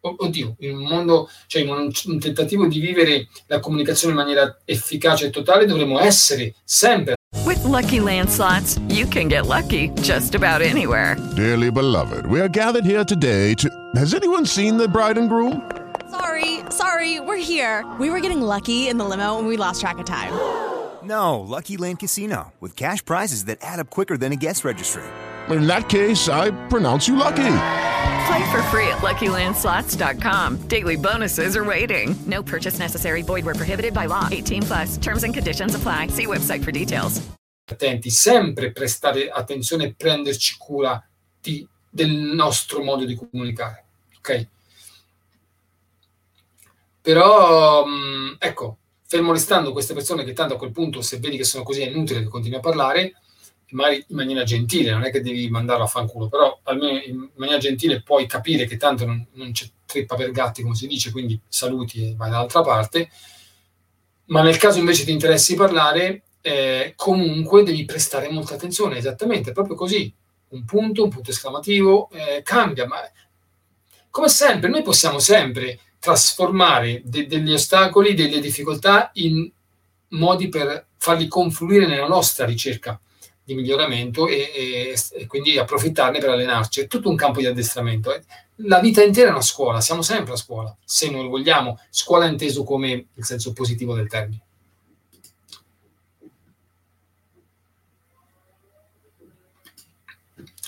oddio, in un mondo, cioè in un, un, tentativo di vivere la comunicazione in maniera efficace e totale, dovremo essere sempre. With lucky landslots, you can get lucky just about anywhere. Dearly beloved, we are gathered here today to. Has anyone seen the bride and groom? Sorry, sorry, we're here. We were getting lucky in the limo and we lost track of time. No, Lucky Land Casino, with cash prizes that add up quicker than a guest registry. In that case, I pronounce you lucky. Play for free at LuckyLandSlots.com. Daily bonuses are waiting. No purchase necessary. Void were prohibited by law. 18 plus. Terms and conditions apply. See website for details. attenti, sempre prestare attenzione e prenderci cura di, del nostro modo di comunicare. Ok? Però, mh, ecco, fermo restando queste persone che tanto a quel punto, se vedi che sono così, è inutile che continui a parlare, in maniera gentile, non è che devi mandarlo a fanculo, però almeno in maniera gentile puoi capire che tanto non, non c'è trippa per gatti, come si dice, quindi saluti e vai dall'altra parte. Ma nel caso invece ti interessi parlare, eh, comunque devi prestare molta attenzione, esattamente, proprio così. Un punto, un punto esclamativo, eh, cambia, ma come sempre, noi possiamo sempre trasformare de- degli ostacoli, delle difficoltà in modi per farli confluire nella nostra ricerca di miglioramento e, e, e, quindi approfittarne per allenarci. È tutto un campo di addestramento. La vita intera è una scuola, siamo sempre a scuola, se noi vogliamo, scuola inteso come il senso positivo del termine.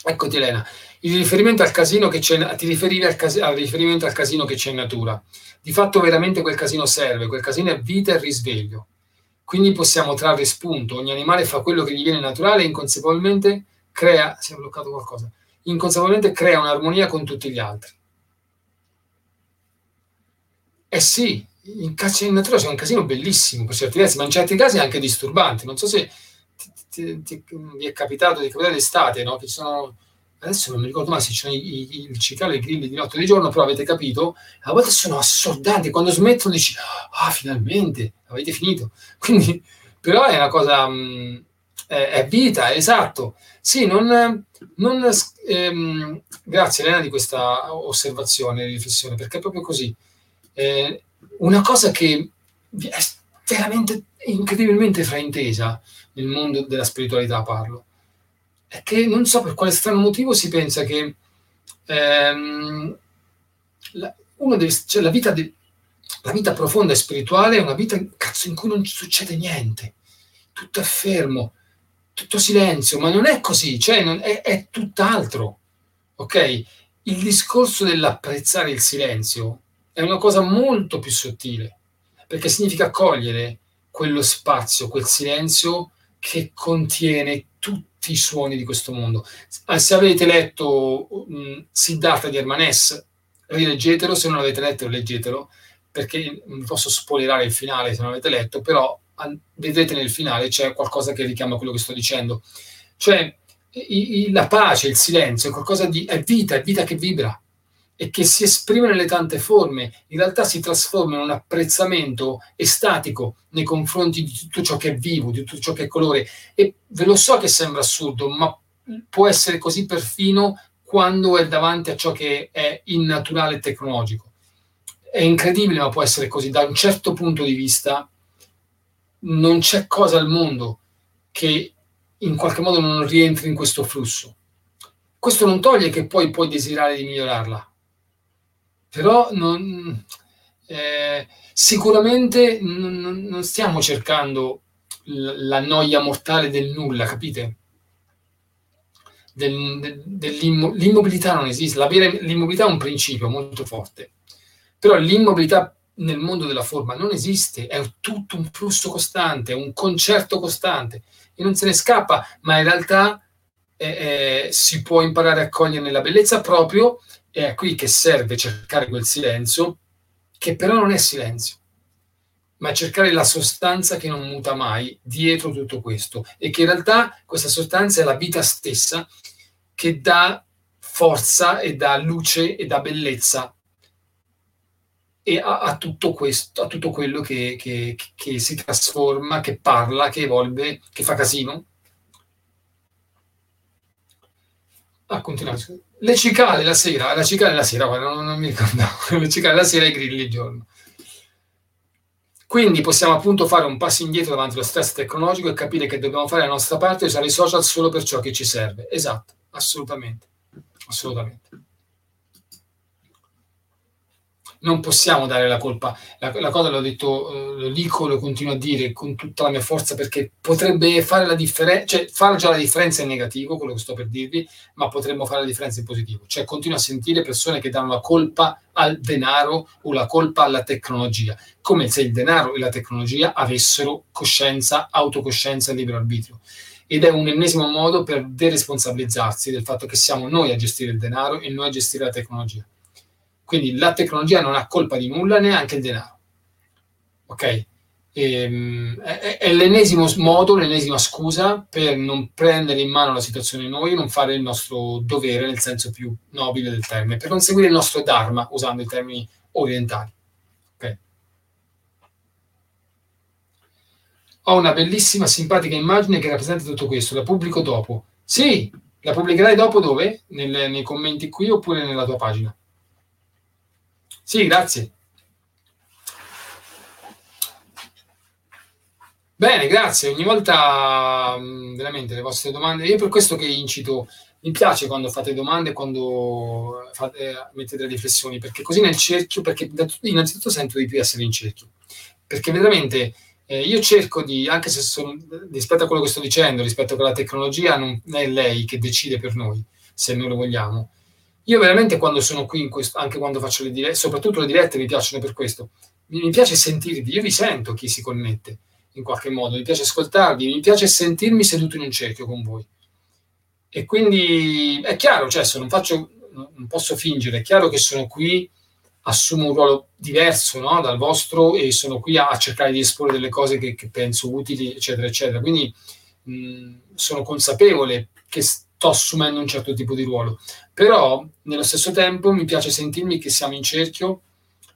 Eccoti Elena, il riferimento al casino che c'è, ti riferivi al, cas- al riferimento al casino che c'è in natura. Di fatto veramente quel casino serve, quel casino è vita e risveglio quindi possiamo trarre spunto, ogni animale fa quello che gli viene naturale e inconsapevolmente crea, si è bloccato qualcosa, inconsapevolmente crea un'armonia con tutti gli altri. Eh sì, in, in natura c'è un casino bellissimo per certi versi, ma in certi casi anche disturbante. Non so se ti, ti, ti, vi è capitato di capitare d'estate, no? che ci sono adesso non mi ricordo mai se c'è i, i, cicale e i grilli di notte e di giorno, però avete capito, a volte sono assordanti, quando smettono dici, ah, finalmente, avete finito. Quindi, però è una cosa, mh, mm, è, è, vita, è esatto. Sì, non, non ehm, grazie Elena di questa osservazione, riflessione, perché è proprio così. Eh, una cosa che è veramente incredibilmente fraintesa nel mondo della spiritualità, parlo è che non so per quale strano motivo si pensa che ehm, la, deve, cioè la, vita de, la vita profonda e spirituale è una vita cazzo, in cui non succede niente, tutto è fermo, tutto silenzio, ma non è così, cioè non, è, è tutt'altro. Ok? Il discorso dell'apprezzare il silenzio è una cosa molto più sottile, perché significa cogliere quello spazio, quel silenzio che contiene i suoni di questo mondo. Ah, se avete letto um, Siddhartha di Hermanes, rileggetelo, se non l'avete letto leggetelo, perché non posso spoilerare il finale se non l'avete letto, però an- vedrete nel finale c'è qualcosa che richiama quello che sto dicendo. Cioè, i- i- la pace, il silenzio, è qualcosa di... è vita, è vita che vibra e che si esprime nelle tante forme, in realtà si trasforma in un apprezzamento estatico nei confronti di tutto ciò che è vivo, di tutto ciò che è colore. E ve lo so che sembra assurdo, ma può essere così perfino quando è davanti a ciò che è innaturale e tecnologico. È incredibile, ma può essere così. Da un certo punto di vista, non c'è cosa al mondo che in qualche modo non rientri in questo flusso. Questo non toglie che poi puoi desiderare di migliorarla, però non, eh, sicuramente non, non, stiamo cercando la noia mortale del nulla, capite? Del, del, l'immobilità non esiste, L'avere, l'immobilità è un principio molto forte, però l'immobilità nel mondo della forma non esiste, è tutto un flusso costante, un concerto costante. E non se ne scappa, ma in realtà eh, eh, si può imparare a cogliere la bellezza proprio è qui che serve cercare quel silenzio, che però non è silenzio, ma cercare la sostanza che non muta mai dietro tutto questo e che in realtà questa sostanza è la vita stessa che dà forza e dà luce e dà bellezza e a, a tutto questo, a tutto quello che, che, che si trasforma, che parla, che evolve, che fa casino. Ah, continuate le cicale la sera, la cicale la sera, non, non mi ricordavo, le cicale la sera e i grilli il giorno. Quindi possiamo appunto fare un passo indietro davanti allo stress tecnologico e capire che dobbiamo fare la nostra parte e usare i social solo per ciò che ci serve. Esatto, assolutamente, assolutamente non possiamo dare la colpa. La, la cosa l'ho detto, eh, lo dico, lo continuo a dire con tutta la mia forza perché potrebbe fare la differenza, cioè fare già la differenza in negativo, quello che sto per dirvi, ma potremmo fare la differenza in positivo. Cioè continuo a sentire persone che danno la colpa al denaro o la colpa alla tecnologia, come se il denaro e la tecnologia avessero coscienza, autocoscienza e libero arbitrio. ed è un ennesimo modo per deresponsabilizzarsi del fatto che siamo noi a gestire il denaro e noi a gestire la tecnologia. Quindi la tecnologia non ha colpa di nulla, neanche il denaro. Ok? Ehm, è, è, l'ennesimo modo, l'ennesima scusa per non prendere in mano la situazione noi, non fare il nostro dovere nel senso più nobile del termine, per conseguire il nostro dharma, usando i termini orientali. Okay. Ho una bellissima, simpatica immagine che rappresenta tutto questo, la pubblico dopo. Sì, la pubblicherai dopo dove? Nel, nei commenti qui oppure nella tua pagina? Sì, grazie. Bene, grazie. Ogni volta mm, veramente le vostre domande. Io per questo che incito, mi piace quando fate domande, quando fate, mettete le riflessioni, perché così nel cerchio, perché innanzitutto sento di più essere in cerchio. Perché veramente eh, io cerco di, anche se sono, rispetto a quello che sto dicendo, rispetto a quella tecnologia, non è lei che decide per noi, se noi lo vogliamo. Io veramente quando sono qui, questo, anche quando faccio le dirette, soprattutto le dirette mi piacciono per questo, mi, mi piace sentirvi, io vi sento chi si connette in qualche modo, mi piace ascoltarvi, mi piace sentirmi seduto in un cerchio con voi. E quindi è chiaro, cioè se non faccio, non posso fingere, è chiaro che sono qui, assumo un ruolo diverso no, dal vostro e sono qui a, cercare di esporre delle cose che, che penso utili, eccetera, eccetera. Quindi mh, sono consapevole che sto assumendo un certo tipo di ruolo, però nello stesso tempo mi piace sentirmi che siamo in cerchio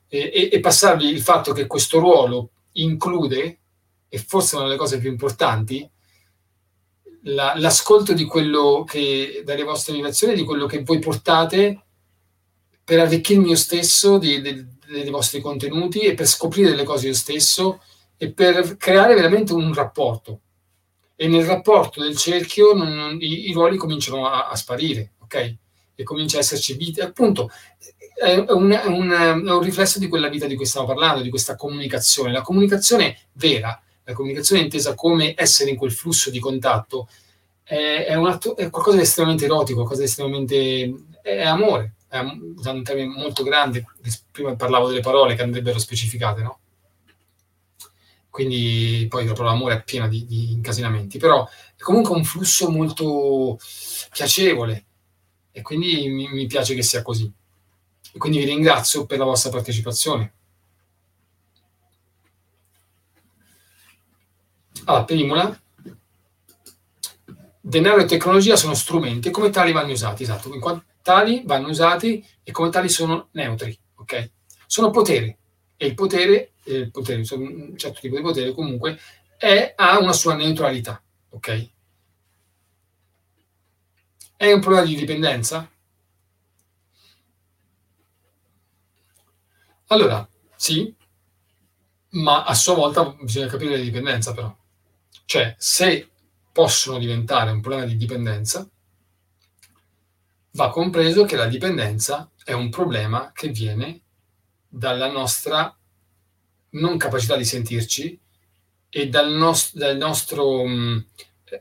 e, e, e passarvi il fatto che questo ruolo include e forse una delle cose più importanti, la, l'ascolto di quello che, dalle vostre motivazioni, di quello che voi portate per arricchirmi io stesso di, di, dei vostri contenuti e per scoprire delle cose io stesso e per creare veramente un rapporto. E nel rapporto del cerchio non, non, i, i, ruoli cominciano a, a, sparire, ok? E comincia a esserci vita. Appunto, è un, è, un, è un riflesso di quella vita di cui stiamo parlando, di questa comunicazione. La comunicazione vera la comunicazione intesa come essere in quel flusso di contatto è, è, atto, qualcosa di estremamente erotico, qualcosa di estremamente... è amore, è, un termine molto grande, prima parlavo delle parole che andrebbero specificate, no? Quindi poi la parola amore è piena di, di incasinamenti, però è comunque un flusso molto piacevole e quindi mi, mi piace che sia così. E quindi vi ringrazio per la vostra partecipazione. Allora, primola, denaro e tecnologia sono strumenti e come tali vanno usati, esatto, in quanto tali vanno usati e come tali sono neutri, ok? Sono potere e il potere, il potere un certo tipo di potere comunque, è, ha una sua neutralità, ok? È un problema di dipendenza? Allora, sì, ma a sua volta bisogna capire la dipendenza però. Cioè, se possono diventare un problema di dipendenza, va compreso che la dipendenza è un problema che viene dalla nostra non capacità di sentirci e dal, nost- dal nostro mh,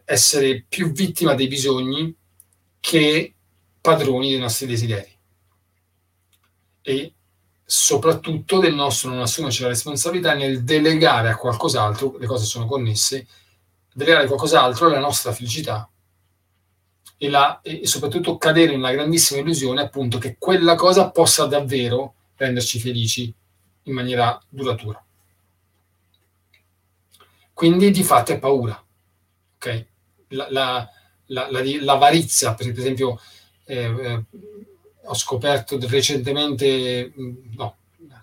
essere più vittima dei bisogni che padroni dei nostri desideri. E soprattutto del nostro non assumerci la responsabilità nel delegare a qualcos'altro, le cose sono connesse, delegare qualcos'altro alla nostra felicità e, la, e soprattutto cadere nella grandissima illusione appunto che quella cosa possa davvero renderci felici in maniera duratura. Quindi di fatto è paura. Okay? La, la, la, l'avarizia, per esempio, eh, eh, ho scoperto recentemente, no,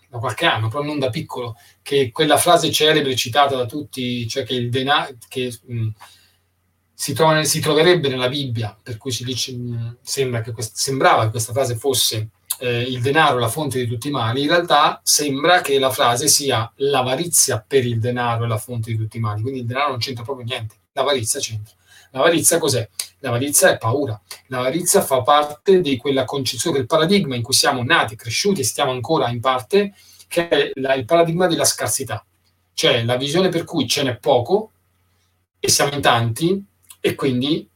da qualche anno, però non da piccolo, che quella frase celebre citata da tutti, cioè che il denaro, che mh, si, trova, si, troverebbe nella Bibbia, per cui si dice, mh, sembra che quest- sembrava che questa frase fosse eh, il denaro la fonte di tutti i mali, in realtà sembra che la frase sia l'avarizia per il denaro è la fonte di tutti i mali, quindi il denaro non c'entra proprio niente, l'avarizia c'entra. L'avarizia cos'è? L'avarizia è paura. L'avarizia fa parte di quella concezione del paradigma in cui siamo nati, cresciuti e stiamo ancora in parte, che è la, il paradigma della scarsità. Cioè la visione per cui ce n'è poco e siamo in tanti e quindi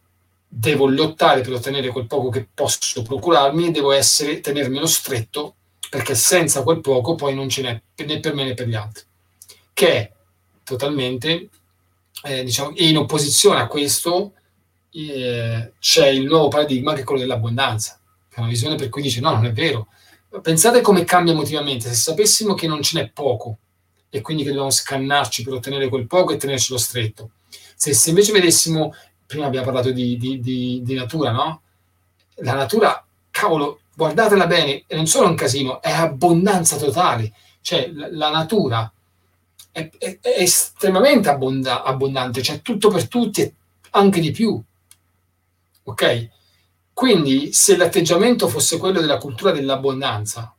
devo lottare per ottenere quel poco che posso procurarmi e devo essere, tenermelo stretto perché senza quel poco poi non ce n'è né per me né per gli altri. Che è totalmente eh, diciamo, in opposizione a questo eh, c'è il nuovo paradigma che è quello dell'abbondanza, che è una visione per cui dice no, non è vero. Pensate come cambia emotivamente, se sapessimo che non ce n'è poco e quindi che dobbiamo scannarci per ottenere quel poco e tenercelo stretto. Se, se invece vedessimo, prima abbiamo parlato di, di, di, di natura, no? La natura, cavolo, guardatela bene, non solo un casino, è abbondanza totale. Cioè, la, la natura è, è, è estremamente abbonda- abbondante, c'è tutto per tutti e anche di più. Ok? Quindi, se l'atteggiamento fosse quello della cultura dell'abbondanza,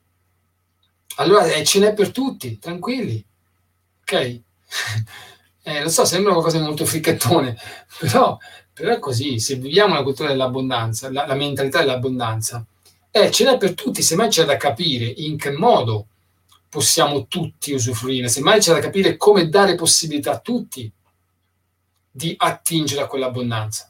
allora eh, ce n'è per tutti, tranquilli. Ok? eh, lo so, sembra qualcosa di molto fricchettone, però, però, è così. Se viviamo la cultura dell'abbondanza, la, la mentalità dell'abbondanza, eh, ce n'è per tutti, semmai c'è da capire in che modo possiamo tutti usufruire, semmai c'è da capire come dare possibilità a tutti di attingere a quell'abbondanza.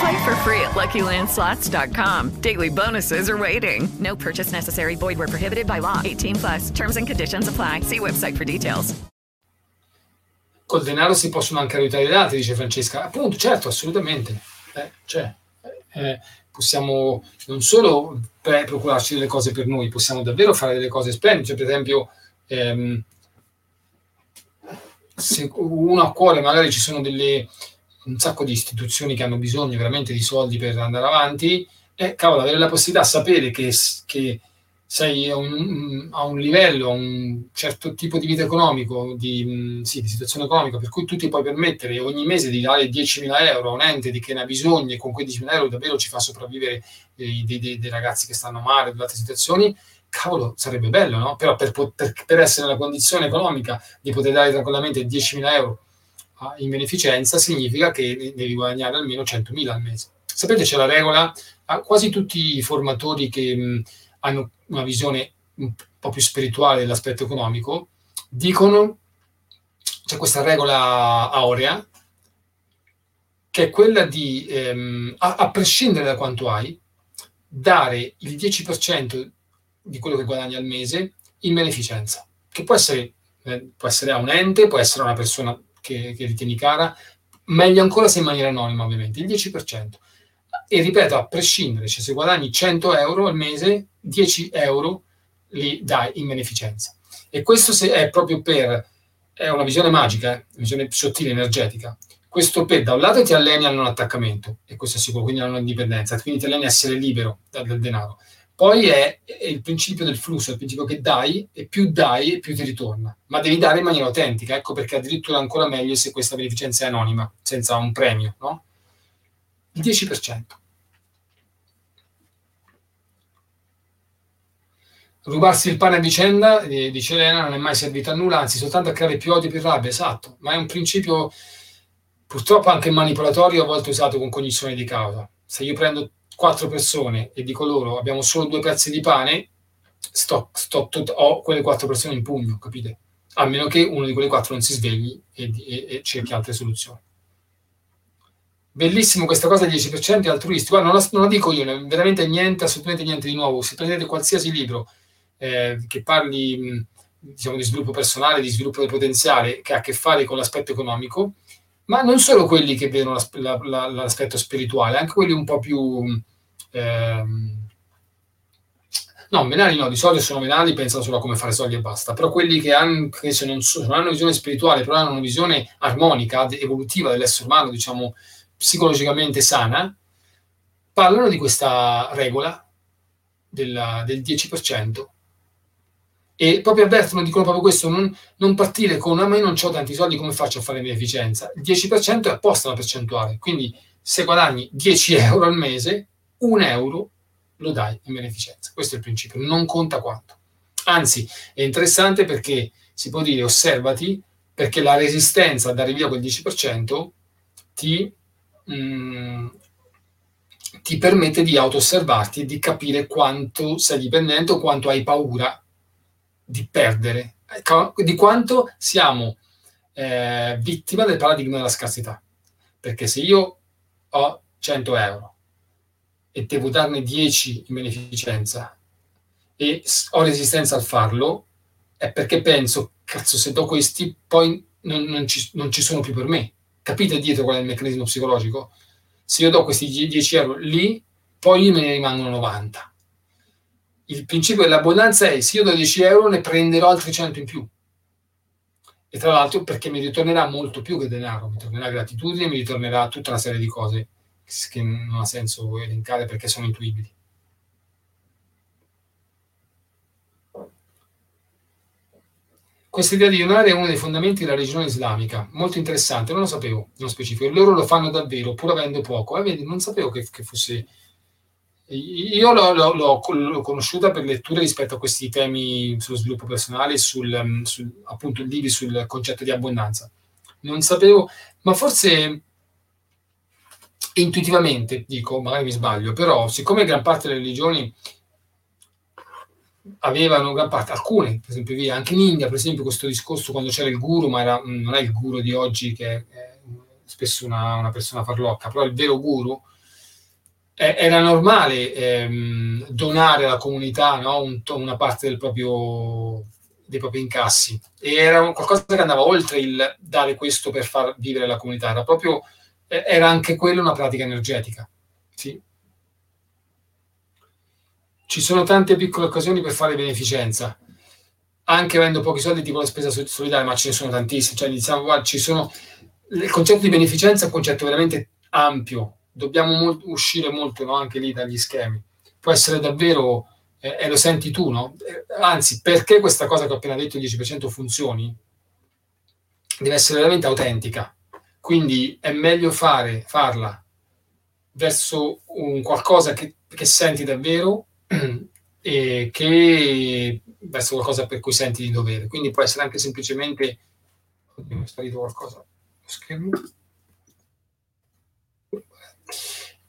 Play for free at LuckyLandSlots.com. Daily bonuses are waiting. No purchase necessary. Void where prohibited by law. 18 plus. Terms and conditions apply. See website for details. Col denaro si possono anche aiutare gli altri, dice Francesca. Appunto, certo, assolutamente. Eh, cioè, eh, possiamo non solo pre- procurarci delle cose per noi, possiamo davvero fare delle cose splendide. Cioè, per esempio, ehm, se uno a cuore magari ci sono delle, un sacco di istituzioni che hanno bisogno veramente di soldi per andare avanti, e cavolo, avere la possibilità, sapere che, che sei a un, a un, livello, a un certo tipo di vita economico, di, sì, di, situazione economica, per cui tu ti puoi permettere ogni mese di dare 10.000 euro a un ente di che ne ha bisogno e con quei 10.000 euro davvero ci fa sopravvivere dei, dei, dei, dei ragazzi che stanno male, in altre situazioni, cavolo, sarebbe bello, no? Però per, per, per, essere nella condizione economica di poter dare tranquillamente 10.000 euro in beneficenza, significa che devi guadagnare almeno 100.000 al mese. Sapete, c'è la regola, quasi tutti i formatori che hanno una visione un po' più spirituale dell'aspetto economico, dicono, c'è questa regola aurea, che è quella di, ehm, a, a prescindere da quanto hai, dare il 10% di quello che guadagni al mese in beneficenza, che può essere, eh, può essere a un ente, può essere a una persona che, che ritieni cara, meglio ancora se in maniera anonima ovviamente, il 10%. E ripeto, a prescindere, cioè se guadagni 100 euro al mese, 10 euro li dai in beneficenza. E questo è proprio per, è una visione magica, eh, una visione sottile, energetica. Questo per, da un lato ti alleni al non attaccamento, e questo è sicuro, quindi alla non indipendenza, quindi ti alleni a essere libero dal, dal denaro poi è, è, il principio del flusso, il principio che dai e più dai e più ti ritorna. Ma devi dare in maniera autentica, ecco perché addirittura ancora meglio se questa beneficenza è anonima, senza un premio, no? Il 10%. Rubarsi il pane a vicenda, eh, dice Elena, non è mai servito a nulla, anzi soltanto a creare più odio e più rabbia, esatto, ma è un principio purtroppo anche manipolatorio, a volte usato con cognizione di causa. Se io prendo quattro persone e dico loro abbiamo solo due pezzi di pane, sto, sto, tot- ho quelle quattro persone in pugno, capite? A meno che uno di quelle quattro non si svegli e, e, e cerchi altre soluzioni. Bellissimo questa cosa del 10% altruisti. Guarda, non non la dico io, veramente niente, assolutamente niente di nuovo. Se prendete qualsiasi libro eh, che parli diciamo, di sviluppo personale, di sviluppo del potenziale, che ha a che fare con l'aspetto economico, ma non solo quelli che vedono la, la, l'aspetto spirituale, anche quelli un po' più Ehm, no, menali no, di solito sono menali, pensano solo a come fare soldi e basta, però quelli che, anche se non, so, non hanno una visione spirituale, però hanno una visione armonica, evolutiva dell'essere umano, diciamo psicologicamente sana, parlano di questa regola della, del 10%. E proprio avvertono, dicono proprio questo, non, non partire con, ah, ma io non ho tanti soldi, come faccio a fare beneficenza? Il 10% è apposta una percentuale, quindi se guadagni 10 euro al mese, un euro lo dai in beneficenza. Questo è il principio, non conta quanto. Anzi, è interessante perché si può dire osservati perché la resistenza a dare via quel 10% ti, mh, mm, ti permette di auto-osservarti e di capire quanto sei dipendente o quanto hai paura di perdere, ecco, di quanto siamo eh, vittima del paradigma della scarsità. Perché se io ho 100 euro e devo darne 10 in beneficenza e ho resistenza al farlo, è perché penso, cazzo, se do questi, poi non, non, ci, non ci sono più per me. Capite dietro qual è il meccanismo psicologico? Se io do questi 10 euro lì, poi me ne rimangono 90. Il principio dell'abbondanza è se io do 10 euro ne prenderò altri 100 in più. E tra l'altro perché mi ritornerà molto più che denaro, mi tornerà gratitudine, mi ritornerà tutta una serie di cose che non ha senso elencare perché sono intuibili. Questa idea di donare è uno dei fondamenti della religione islamica, molto interessante, non lo sapevo nello specifico, loro lo fanno davvero, pur avendo poco. Eh, vedi, non sapevo che, che fosse... Io l'ho, l'ho, l'ho, conosciuta per letture rispetto a questi temi sullo sviluppo personale, sul, sul, appunto lì sul concetto di abbondanza. Non sapevo, ma forse intuitivamente, dico, magari mi sbaglio, però siccome gran parte delle religioni avevano gran parte, alcune, per esempio via, anche in India, per esempio, questo discorso quando c'era il guru, ma era, non è il guru di oggi che è spesso una, una persona farlocca, però il vero guru, eh, era normale ehm, donare alla comunità no? Un, una parte proprio, dei propri incassi e era qualcosa che andava oltre il dare questo per far vivere la comunità, era proprio, era anche quello una pratica energetica. Sì ci sono tante piccole occasioni per fare beneficenza, anche avendo pochi soldi, tipo la spesa solidale, ma ce ne sono tantissime. Cioè, diciamo, guarda, ci sono... Il concetto di beneficenza è un concetto veramente ampio, dobbiamo molto, uscire molto no, anche lì dagli schemi. Può essere davvero, eh, e lo senti tu, no? Eh, anzi, perché questa cosa che ho appena detto, il 10% funzioni, deve essere veramente autentica. Quindi è meglio fare, farla verso un qualcosa che, che senti davvero e che verso qualcosa per cui senti di dovere. Quindi può essere anche semplicemente... Oddio, è sparito qualcosa. Schermo.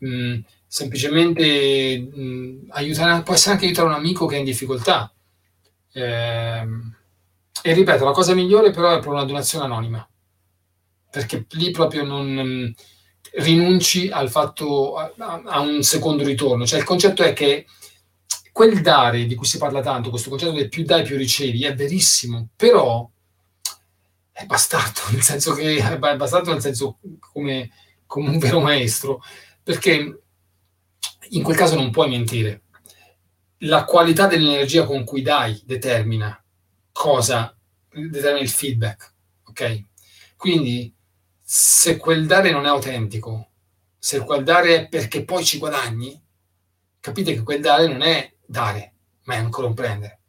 Mm, semplicemente mm, aiutare, può essere anche aiutare un amico che è in difficoltà. Eh, e ripeto, la cosa migliore però è per una donazione anonima, perché lì proprio non mm, rinunci al fatto a, a, un secondo ritorno. Cioè il concetto è che quel dare di cui si parla tanto, questo concetto del più dai più ricevi, è verissimo, però è bastardo, nel senso che è bastardo nel senso come, come un vero maestro, perché in quel caso non puoi mentire. La qualità dell'energia con cui dai determina cosa, determina il feedback, ok? Quindi se quel dare non è autentico, se quel dare è perché poi ci guadagni, capite che quel dare non è dare, ma è ancora un prendere.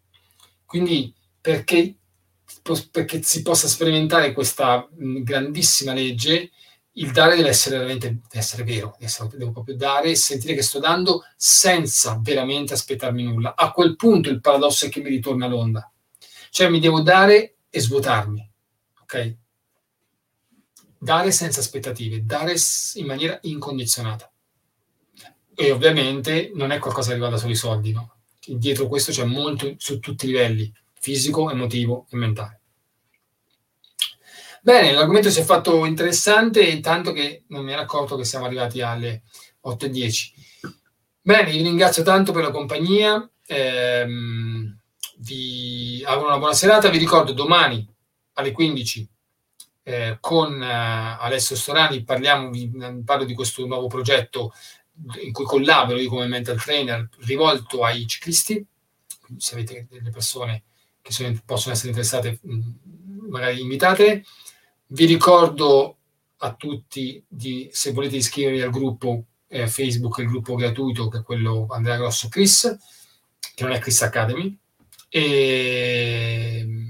Quindi perché, perché si possa sperimentare questa grandissima legge, il dare deve essere veramente deve essere vero, essere, devo proprio dare e sentire che sto dando senza veramente aspettarmi nulla. A quel punto il paradosso è che mi ritorna l'onda. Cioè mi devo dare e svuotarmi, ok? Dare senza aspettative, dare in maniera incondizionata. E ovviamente non è qualcosa che riguarda solo i soldi, no? Dietro questo c'è molto su tutti i livelli, fisico, emotivo e mentale. Bene, l'argomento si è fatto interessante, tanto che non mi ero accorto che siamo arrivati alle 8.10. Bene, vi ringrazio tanto per la compagnia, ehm, vi auguro una buona serata, vi ricordo domani alle 15 eh, con eh, Alessio Storani parliamo, parlo di questo nuovo progetto in cui collaboro io come mental trainer rivolto ai ciclisti, se avete delle persone che sono, possono essere interessate, magari invitate. Vi ricordo a tutti di, se volete iscrivervi al gruppo eh, Facebook, il gruppo gratuito che è quello Andrea Grosso Chris, che non è Chris Academy, e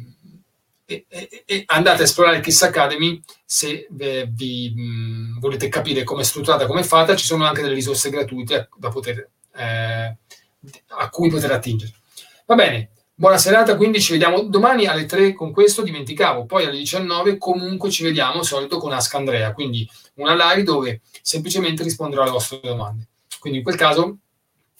e, andate a esplorare Kiss Academy se eh, vi mh, volete capire come è strutturata, come è fatta, ci sono anche delle risorse gratuite da poter, eh, a cui poter attingere. Va bene, buona serata, quindi ci vediamo domani alle 3 con questo, dimenticavo, poi alle 19 comunque ci vediamo, solito con Ask Andrea, quindi una live dove semplicemente risponderò alle vostre domande. Quindi in quel caso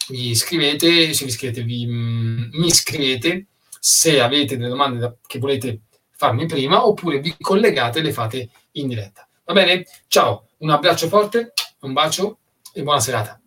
vi scrivete, se vi scrivete, vi, mm, mi scrivete se avete delle domande da, che volete farmi prima oppure vi collegate e le fate in diretta. Va bene? Ciao, un abbraccio forte, un bacio e buona serata.